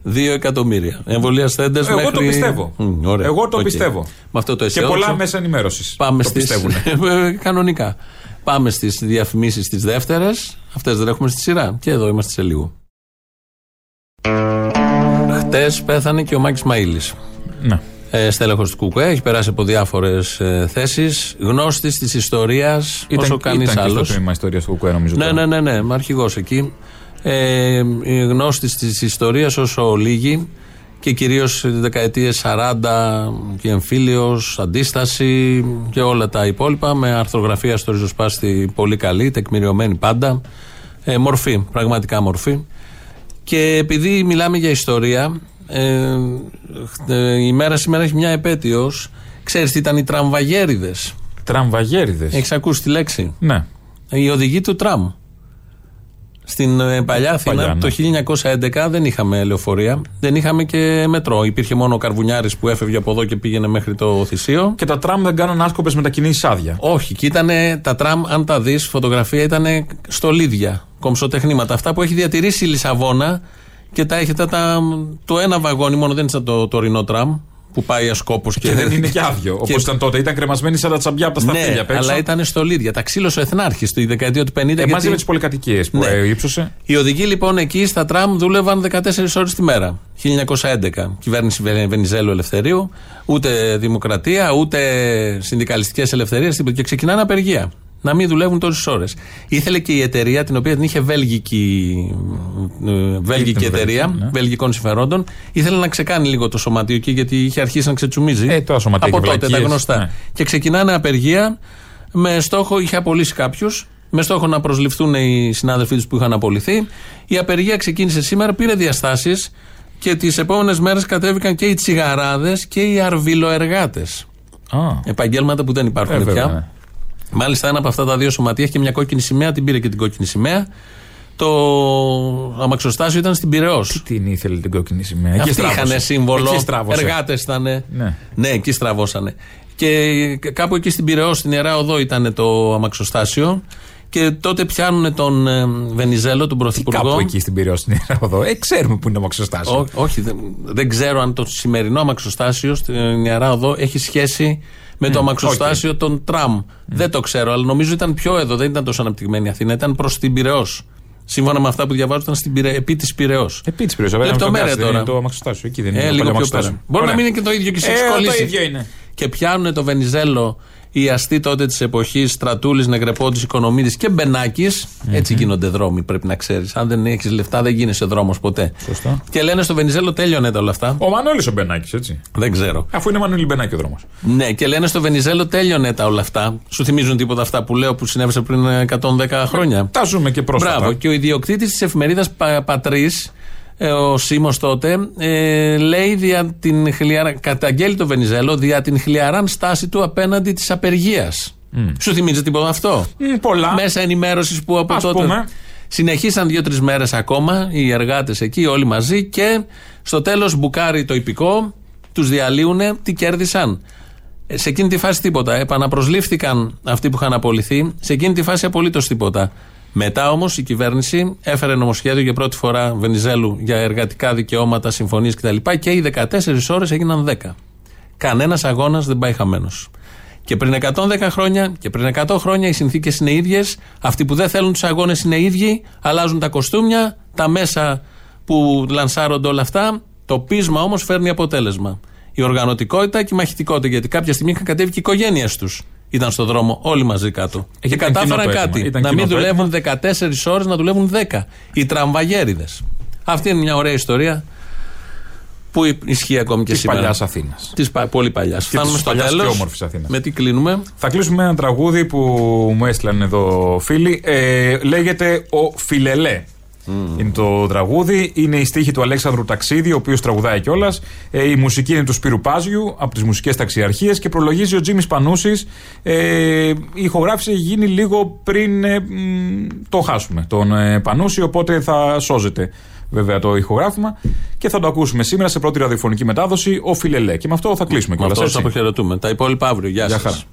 Δύο εκατομμύρια. Εμβολιασθέντες Εγώ μέχρι. το πιστεύω. Μμ, ωραία. Εγώ το Οκ. πιστεύω. Με αυτό το Και αισιόδοξο. πολλά μέσα ενημέρωσης. Πάμε το στις... πιστεύουν. Κανονικά. Πάμε στις διαφημίσεις τι δεύτερες. Αυτές δεν έχουμε στη σειρά. Και εδώ είμαστε σε λίγο. Χτες πέθανε και ο Μάκης Μαήλη. Ναι. Ε, Στέλεχος του Κουκουέ, έχει περάσει από διάφορες ε, θέσεις. Γνώστης της ιστορίας όσο κανείς ήταν και άλλος. στο τμήμα ιστορίας του Κουκουέ, νομίζω. Ναι, τώρα. ναι, ναι, ναι, αρχηγός εκεί. Ε, γνώστης της ιστορίας όσο λίγοι και κυρίως δεκαετίες 40 και εμφύλιος, αντίσταση και όλα τα υπόλοιπα με αρθρογραφία στο ριζοσπάστη πολύ καλή, τεκμηριωμένη πάντα. Ε, μορφή, πραγματικά μορφή. Και επειδή μιλάμε για ιστορία, ε, ε, η μέρα σήμερα έχει μια επέτειος. Ξέρεις τι ήταν οι τραμβαγέριδες; Τραμβαγέριδες. Έχεις ακούσει τη λέξη; Ναι. Οι οδηγοί του τραμ. Στην ε, παλιά Αθήνα Παλιά, το 1911 δεν είχαμε λεωφορεία, δεν είχαμε και μετρό. Υπήρχε μόνο ο Καρβουνιάρης που έφευγε από εδώ και πήγαινε μέχρι το Θησίο. Και τα τραμ δεν κάναν άσκοπες μετακινήσεις άδεια. Όχι, και ήταν τα τραμ, αν τα δεις, φωτογραφία ήταν στολίδια, κομψοτεχνήματα. Αυτά που έχει διατηρήσει η Λισαβόνα και τα έχετε τα, το ένα βαγόνι, μόνο δεν είναι σαν το τωρινό τραμ που πάει άσκοπο και, Και δεν είναι και άδειο. Όπως Και- ήταν τότε. Ήταν κρεμασμένοι σαν τα τσαμπιά από τα ναι, σταφύλια απ' έξω. αλλά ήταν στολίδια. Τα ξύλωσε ο Εθνάρχης στη δεκαετία του 50. Ε, μαζί γιατί- με τις πολυκατοικίες που Ναι. ε, ύψωσε. Οι οδηγοί λοιπόν εκεί στα τραμ δούλευαν 14 ώρες τη μέρα. 1911. Κυβέρνηση Βε- Βενιζέλου Ελευθερίου. Ούτε δημοκρατία, ούτε συνδικαλιστικές ελευθερίες. Και ξεκινάνε απεργία. Να μην δουλεύουν τόσες ώρες. Ήθελε και η εταιρεία, την οποία την είχε βέλγικη, ε, βέλγικη Ήταν εταιρεία, βέλγικη, ναι. βέλγικων συμφερόντων, ήθελε να ξεκάνει λίγο το σωματείο εκεί, γιατί είχε αρχίσει να ξετσουμίζει. Ε, τώρα σωματεία από και τότε τα βλακίες, γνωστά. ναι. Και ξεκινάνε απεργία με στόχο, είχε απολύσει κάποιους, με στόχο να προσληφθούν οι συνάδελφοί τους που είχαν απολυθεί. Η απεργία ξεκίνησε σήμερα, πήρε διαστάσεις και τις επόμενες μέρες κατέβηκαν και οι τσιγαράδες και οι αρβιλοεργάτες. Α. Επαγγέλματα που δεν υπάρχουν Ε, βέβαια, πια. Ναι. Μάλιστα, ένα από αυτά τα δύο σωματεία έχει και μια κόκκινη σημαία, την πήρε και την κόκκινη σημαία. Το αμαξοστάσιο ήταν στην Πυραιό. Τι την ήθελε την κόκκινη σημαία; Εκεί Αυτοί στράβωσε. είχαν σύμβολο. Εκεί στράβωσε. Εργάτες ήταν. Ναι. ναι, εκεί στραβώσανε. Και κάπου εκεί στην Πυραιό, στην Ιερά Οδό, ήταν το αμαξοστάσιο. Και τότε πιάνουν τον ε, Βενιζέλο, τον Πρωθυπουργό. Κάπου εκεί στην Πυραιό στην Ιερά Οδό. Ε, ξέρουμε που είναι το αμαξοστάσιο. Ό, όχι, δεν, δεν ξέρω αν το σημερινό αμαξοστάσιο στην Ιερά Οδό έχει σχέση με το Μμ, αμαξοστάσιο των τραμ. Δεν το ξέρω, αλλά νομίζω ήταν πιο εδώ, δεν ήταν τόσο αναπτυγμένη η Αθήνα, ήταν προς την Πυραιό. Σύμφωνα με αυτά που διαβάζω, ήταν στην Πυρε... επί της Πυραιό. Επί της Πυραιό. Λεπτομέρεια τώρα. Το αμαξοστάσιο. Εκεί δεν είναι Ε, το λίγο παλιό πιο αμαξοστάσιο. πέρα. Μπορεί να Ωραία. μην είναι και το ίδιο και σε Ε, έχει το κολλήσει. ίδιο είναι. Και πιάνουν το Βενιζέλο οι αστεί τότε της εποχής Στρατούλης, Νεγρεπότη, Οικονομίδης και μπενακη Έτσι γίνονται δρόμοι, πρέπει να ξέρεις. Αν δεν έχεις λεφτά, δεν γίνεσαι δρόμος ποτέ. Σωστά. Και λένε στο Βενιζέλο τέλειωνε τα όλα αυτά. Ο Μανώλης ο Μπενάκης, έτσι. Δεν ξέρω. Αφού είναι Μανώλη Μπενάκη ο δρόμος. Ναι, και λένε στο Βενιζέλο τέλειωνε τα όλα αυτά. Σου θυμίζουν τίποτα αυτά που λέω που συνέβησε πριν ε, 110 χρόνια; Τα ζούμε και πρόσφατα. Μπράβο. Και ο ιδιοκτήτης της εφημερίδας Πα, Πατρίς, ε, ο Σίμω τότε, ε, λέει δια την χλιαρα, καταγγέλει το Βενιζέλο δια την χλιαράν στάση του απέναντι της απεργίας. Σου θυμίζει τίποτα αυτό; Μ, πολλά. Μέσα ενημέρωσης που από Ας τότε. πούμε. Συνεχίσαν δύο-τρεις μέρες ακόμα οι εργάτες εκεί, όλοι μαζί και στο τέλος μπουκάρει το υπηκό, τους διαλύουν, τι κέρδισαν. Ε, Σε εκείνη τη φάση τίποτα. Επαναπροσλήφθηκαν αυτοί που είχαν απολυθεί. Σε εκείνη τη φάση απολύτως τίποτα. Μετά όμως η κυβέρνηση έφερε νομοσχέδιο για πρώτη φορά Βενιζέλου για εργατικά δικαιώματα, συμφωνίες κτλ. Και οι 14 ώρες έγιναν 10. Κανένας αγώνας δεν πάει χαμένος. Και πριν 110 χρόνια και πριν 100 χρόνια οι συνθήκες είναι ίδιες. Αυτοί που δεν θέλουν τους αγώνες είναι ίδιοι. Αλλάζουν τα κοστούμια, τα μέσα που λανσάρονται όλα αυτά. Το πείσμα όμως φέρνει αποτέλεσμα. Η οργανωτικότητα και η μαχητικότητα. Γιατί κάποια στιγμή είχαν κατέβει και οι οικογένειες τους. Ήταν στον δρόμο όλοι μαζί κάτω. Ε, και ήταν κατάφεραν κοινό το κάτι. αίτημα. Ήταν να κοινό μην το δουλεύουν 14 ώρες, να δουλεύουν 10. Οι τραμβαγέριδε. Αυτή είναι μια ωραία ιστορία που ισχύει ακόμη και Της σήμερα. παλιάς Αθήνας. Της πολύ παλιάς. Φτάνουμε της στο παλιάς τέλος. και όμορφης Αθήνας. Με τι κλείνουμε; Θα κλείσουμε με ένα τραγούδι που μου έστειλαν εδώ φίλοι. Ε, λέγεται Ο Φιλελέ. Είναι το τραγούδι. Είναι η στίχη του Αλέξανδρου Ταξίδη, ο οποίος τραγουδάει κιόλας. Ε, η μουσική είναι του Σπύρου Πάζιου από τις μουσικές ταξιαρχίες και προλογίζει ο Τζίμις Πανούσης. Ε, η ηχογράφηση έχει γίνει λίγο πριν ε, μ, το χάσουμε τον ε, Πανούση, οπότε θα σώζεται βέβαια το ηχογράφημα και θα το ακούσουμε σήμερα σε πρώτη ραδιοφωνική μετάδοση ο Φιλελέ. Και με αυτό θα κλείσουμε Με κιόλας. αυτό σα αποχαιρετούμε. Τα υπόλοιπα αύριο. Γεια Γεια σας. χαρά.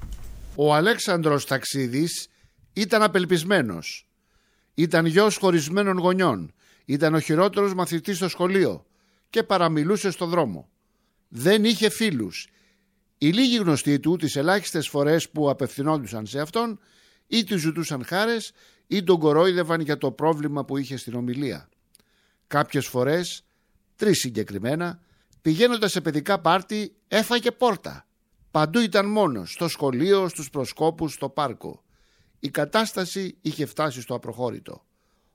Ο Αλέξανδρος Ταξίδης ήταν απελπισμένος. Ήταν γιος χωρισμένων γονιών. Ήταν ο χειρότερος μαθητής στο σχολείο. και παραμιλούσε στο δρόμο. Δεν είχε φίλους. Οι λίγοι γνωστοί του τις ελάχιστες φορές που απευθυνόντουσαν σε αυτόν ή τους ζητούσαν χάρες ή τον κορόιδευαν για το πρόβλημα που είχε στην ομιλία. Κάποιες φορές, τρεις συγκεκριμένα, πηγαίνοντας σε παιδικά πάρτι έφαγε πόρτα. Παντού ήταν μόνος, στο σχολείο, στους προσκόπους, στο πάρκο. Η κατάσταση είχε φτάσει στο απροχώρητο.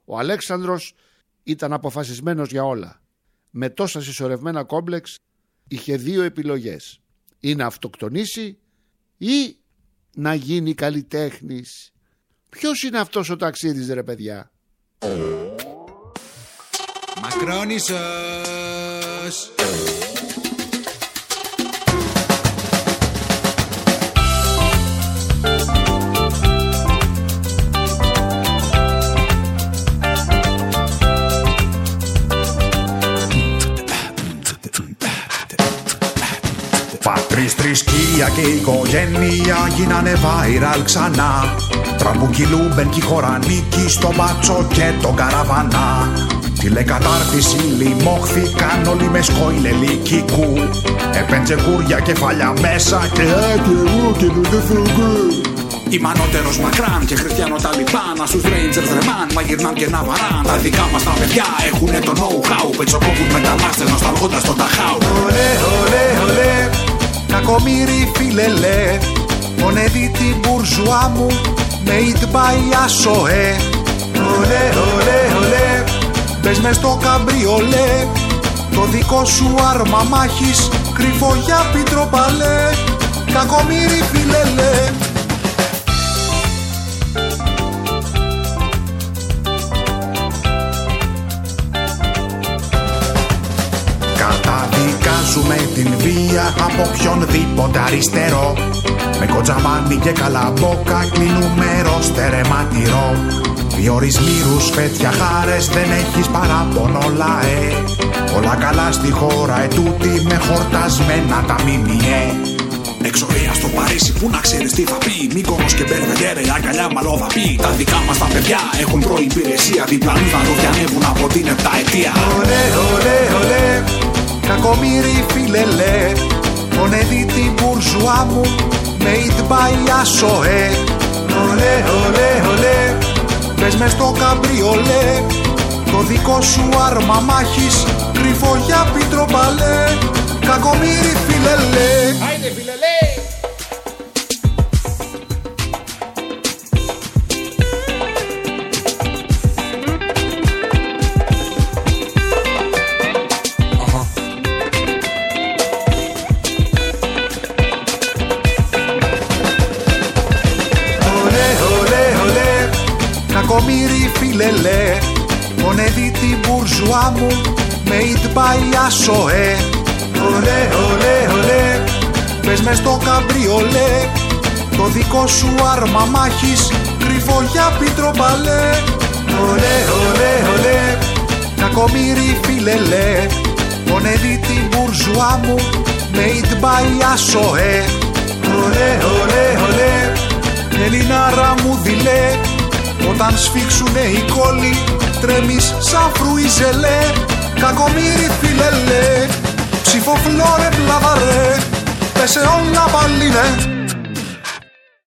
Ο Αλέξανδρος ήταν αποφασισμένος για όλα. Με τόσα συσσωρευμένα κόμπλεξ είχε δύο επιλογές. Ή να αυτοκτονήσει ή να γίνει καλλιτέχνης. Ποιος είναι αυτός ο ταξίδης ρε παιδιά; Μακρόνισσος θρησκεία και οικογένεια γίνανε viral ξανά. Τραμπούκι Λούμπεν και η χώρα νίκη στο μπάτσο και τον καραβανά Τηλεκατάρτιση λιμόχθηκαν όλοι με σκόιλε λυκικού. Έπεντζε κούρια κεφάλια μέσα και εγώ και δεν Ημανότερος μακράν και χριστιανό ταλιμπάν Στους Rangers ρεμάν, μα γυρνάν και να βαράν. Τα δικά μας τα παιδιά έχουνε το know-how Πετσοκόπουν μετανάστες νοσταλγώντας τον ταχάου Ολέ, ολέ, ολέ, κακομύρι φιλελέ Πονεύει την μπουρζουά μου, made by Asoe. Ολέ, ολέ, ολέ, μπες μες στο καμπριολέ Το δικό σου άρμα μάχης, κρυφό για πιτροπαλέ Κακομύρι φιλελέ Καταδικάζουμε την βία από οποιονδήποτε αριστερό. Με κοτζαμάνι και καλαμπόκα κλείνουμε ροστερεματηρό Διορισμοί ρουσφέτια χάρες δεν έχεις παράπονο λαέ. Όλα καλά στη χώρα ετούτη με χορτασμένα τα μιμιέ Εξορία στο Παρίσι που να ξέρεις τι θα πει. Μύκονος και Μπερβεγέρε, αγκαλιά μαλλό θα πει. Τα δικά μας τα παιδιά έχουν προϋπηρεσία Διπλανούς να ροδιανεύουν από την επταετία Ολέ, ολέ, ολέ, κακομύρι φιλελέ Πονεύει την μπουρζουά μου, made by Asoe. Ολέ, ολέ, ολέ, μπες μες στο καμπριολέ Το δικό σου άρμα μάχης, κρυφό για πιτροπαλέ Κακομύρι φιλελέ Άιντε φιλελέ μπουρζουά μου, made by Asoe Ολέ, ολέ, ολέ, μπες μες στο καμπριολέ. Το δικό σου άρμα μάχης, κρυφό για πιτροπαλέ Ολέ, ολέ, ολέ, κακομύρι φιλελέ. Πονεύει την μπουρζουά μου, made by Asoe Ολέ, ολέ, ολέ, Ελληνάρα μου δειλέ. Όταν σφίξουνε οι κόλλοι Τρέμεις σαν φρουιζελέ Κακομύρι φιλελέ. Ψηφοφλόρε πλαβαρέ Πέσε όλα παλίνε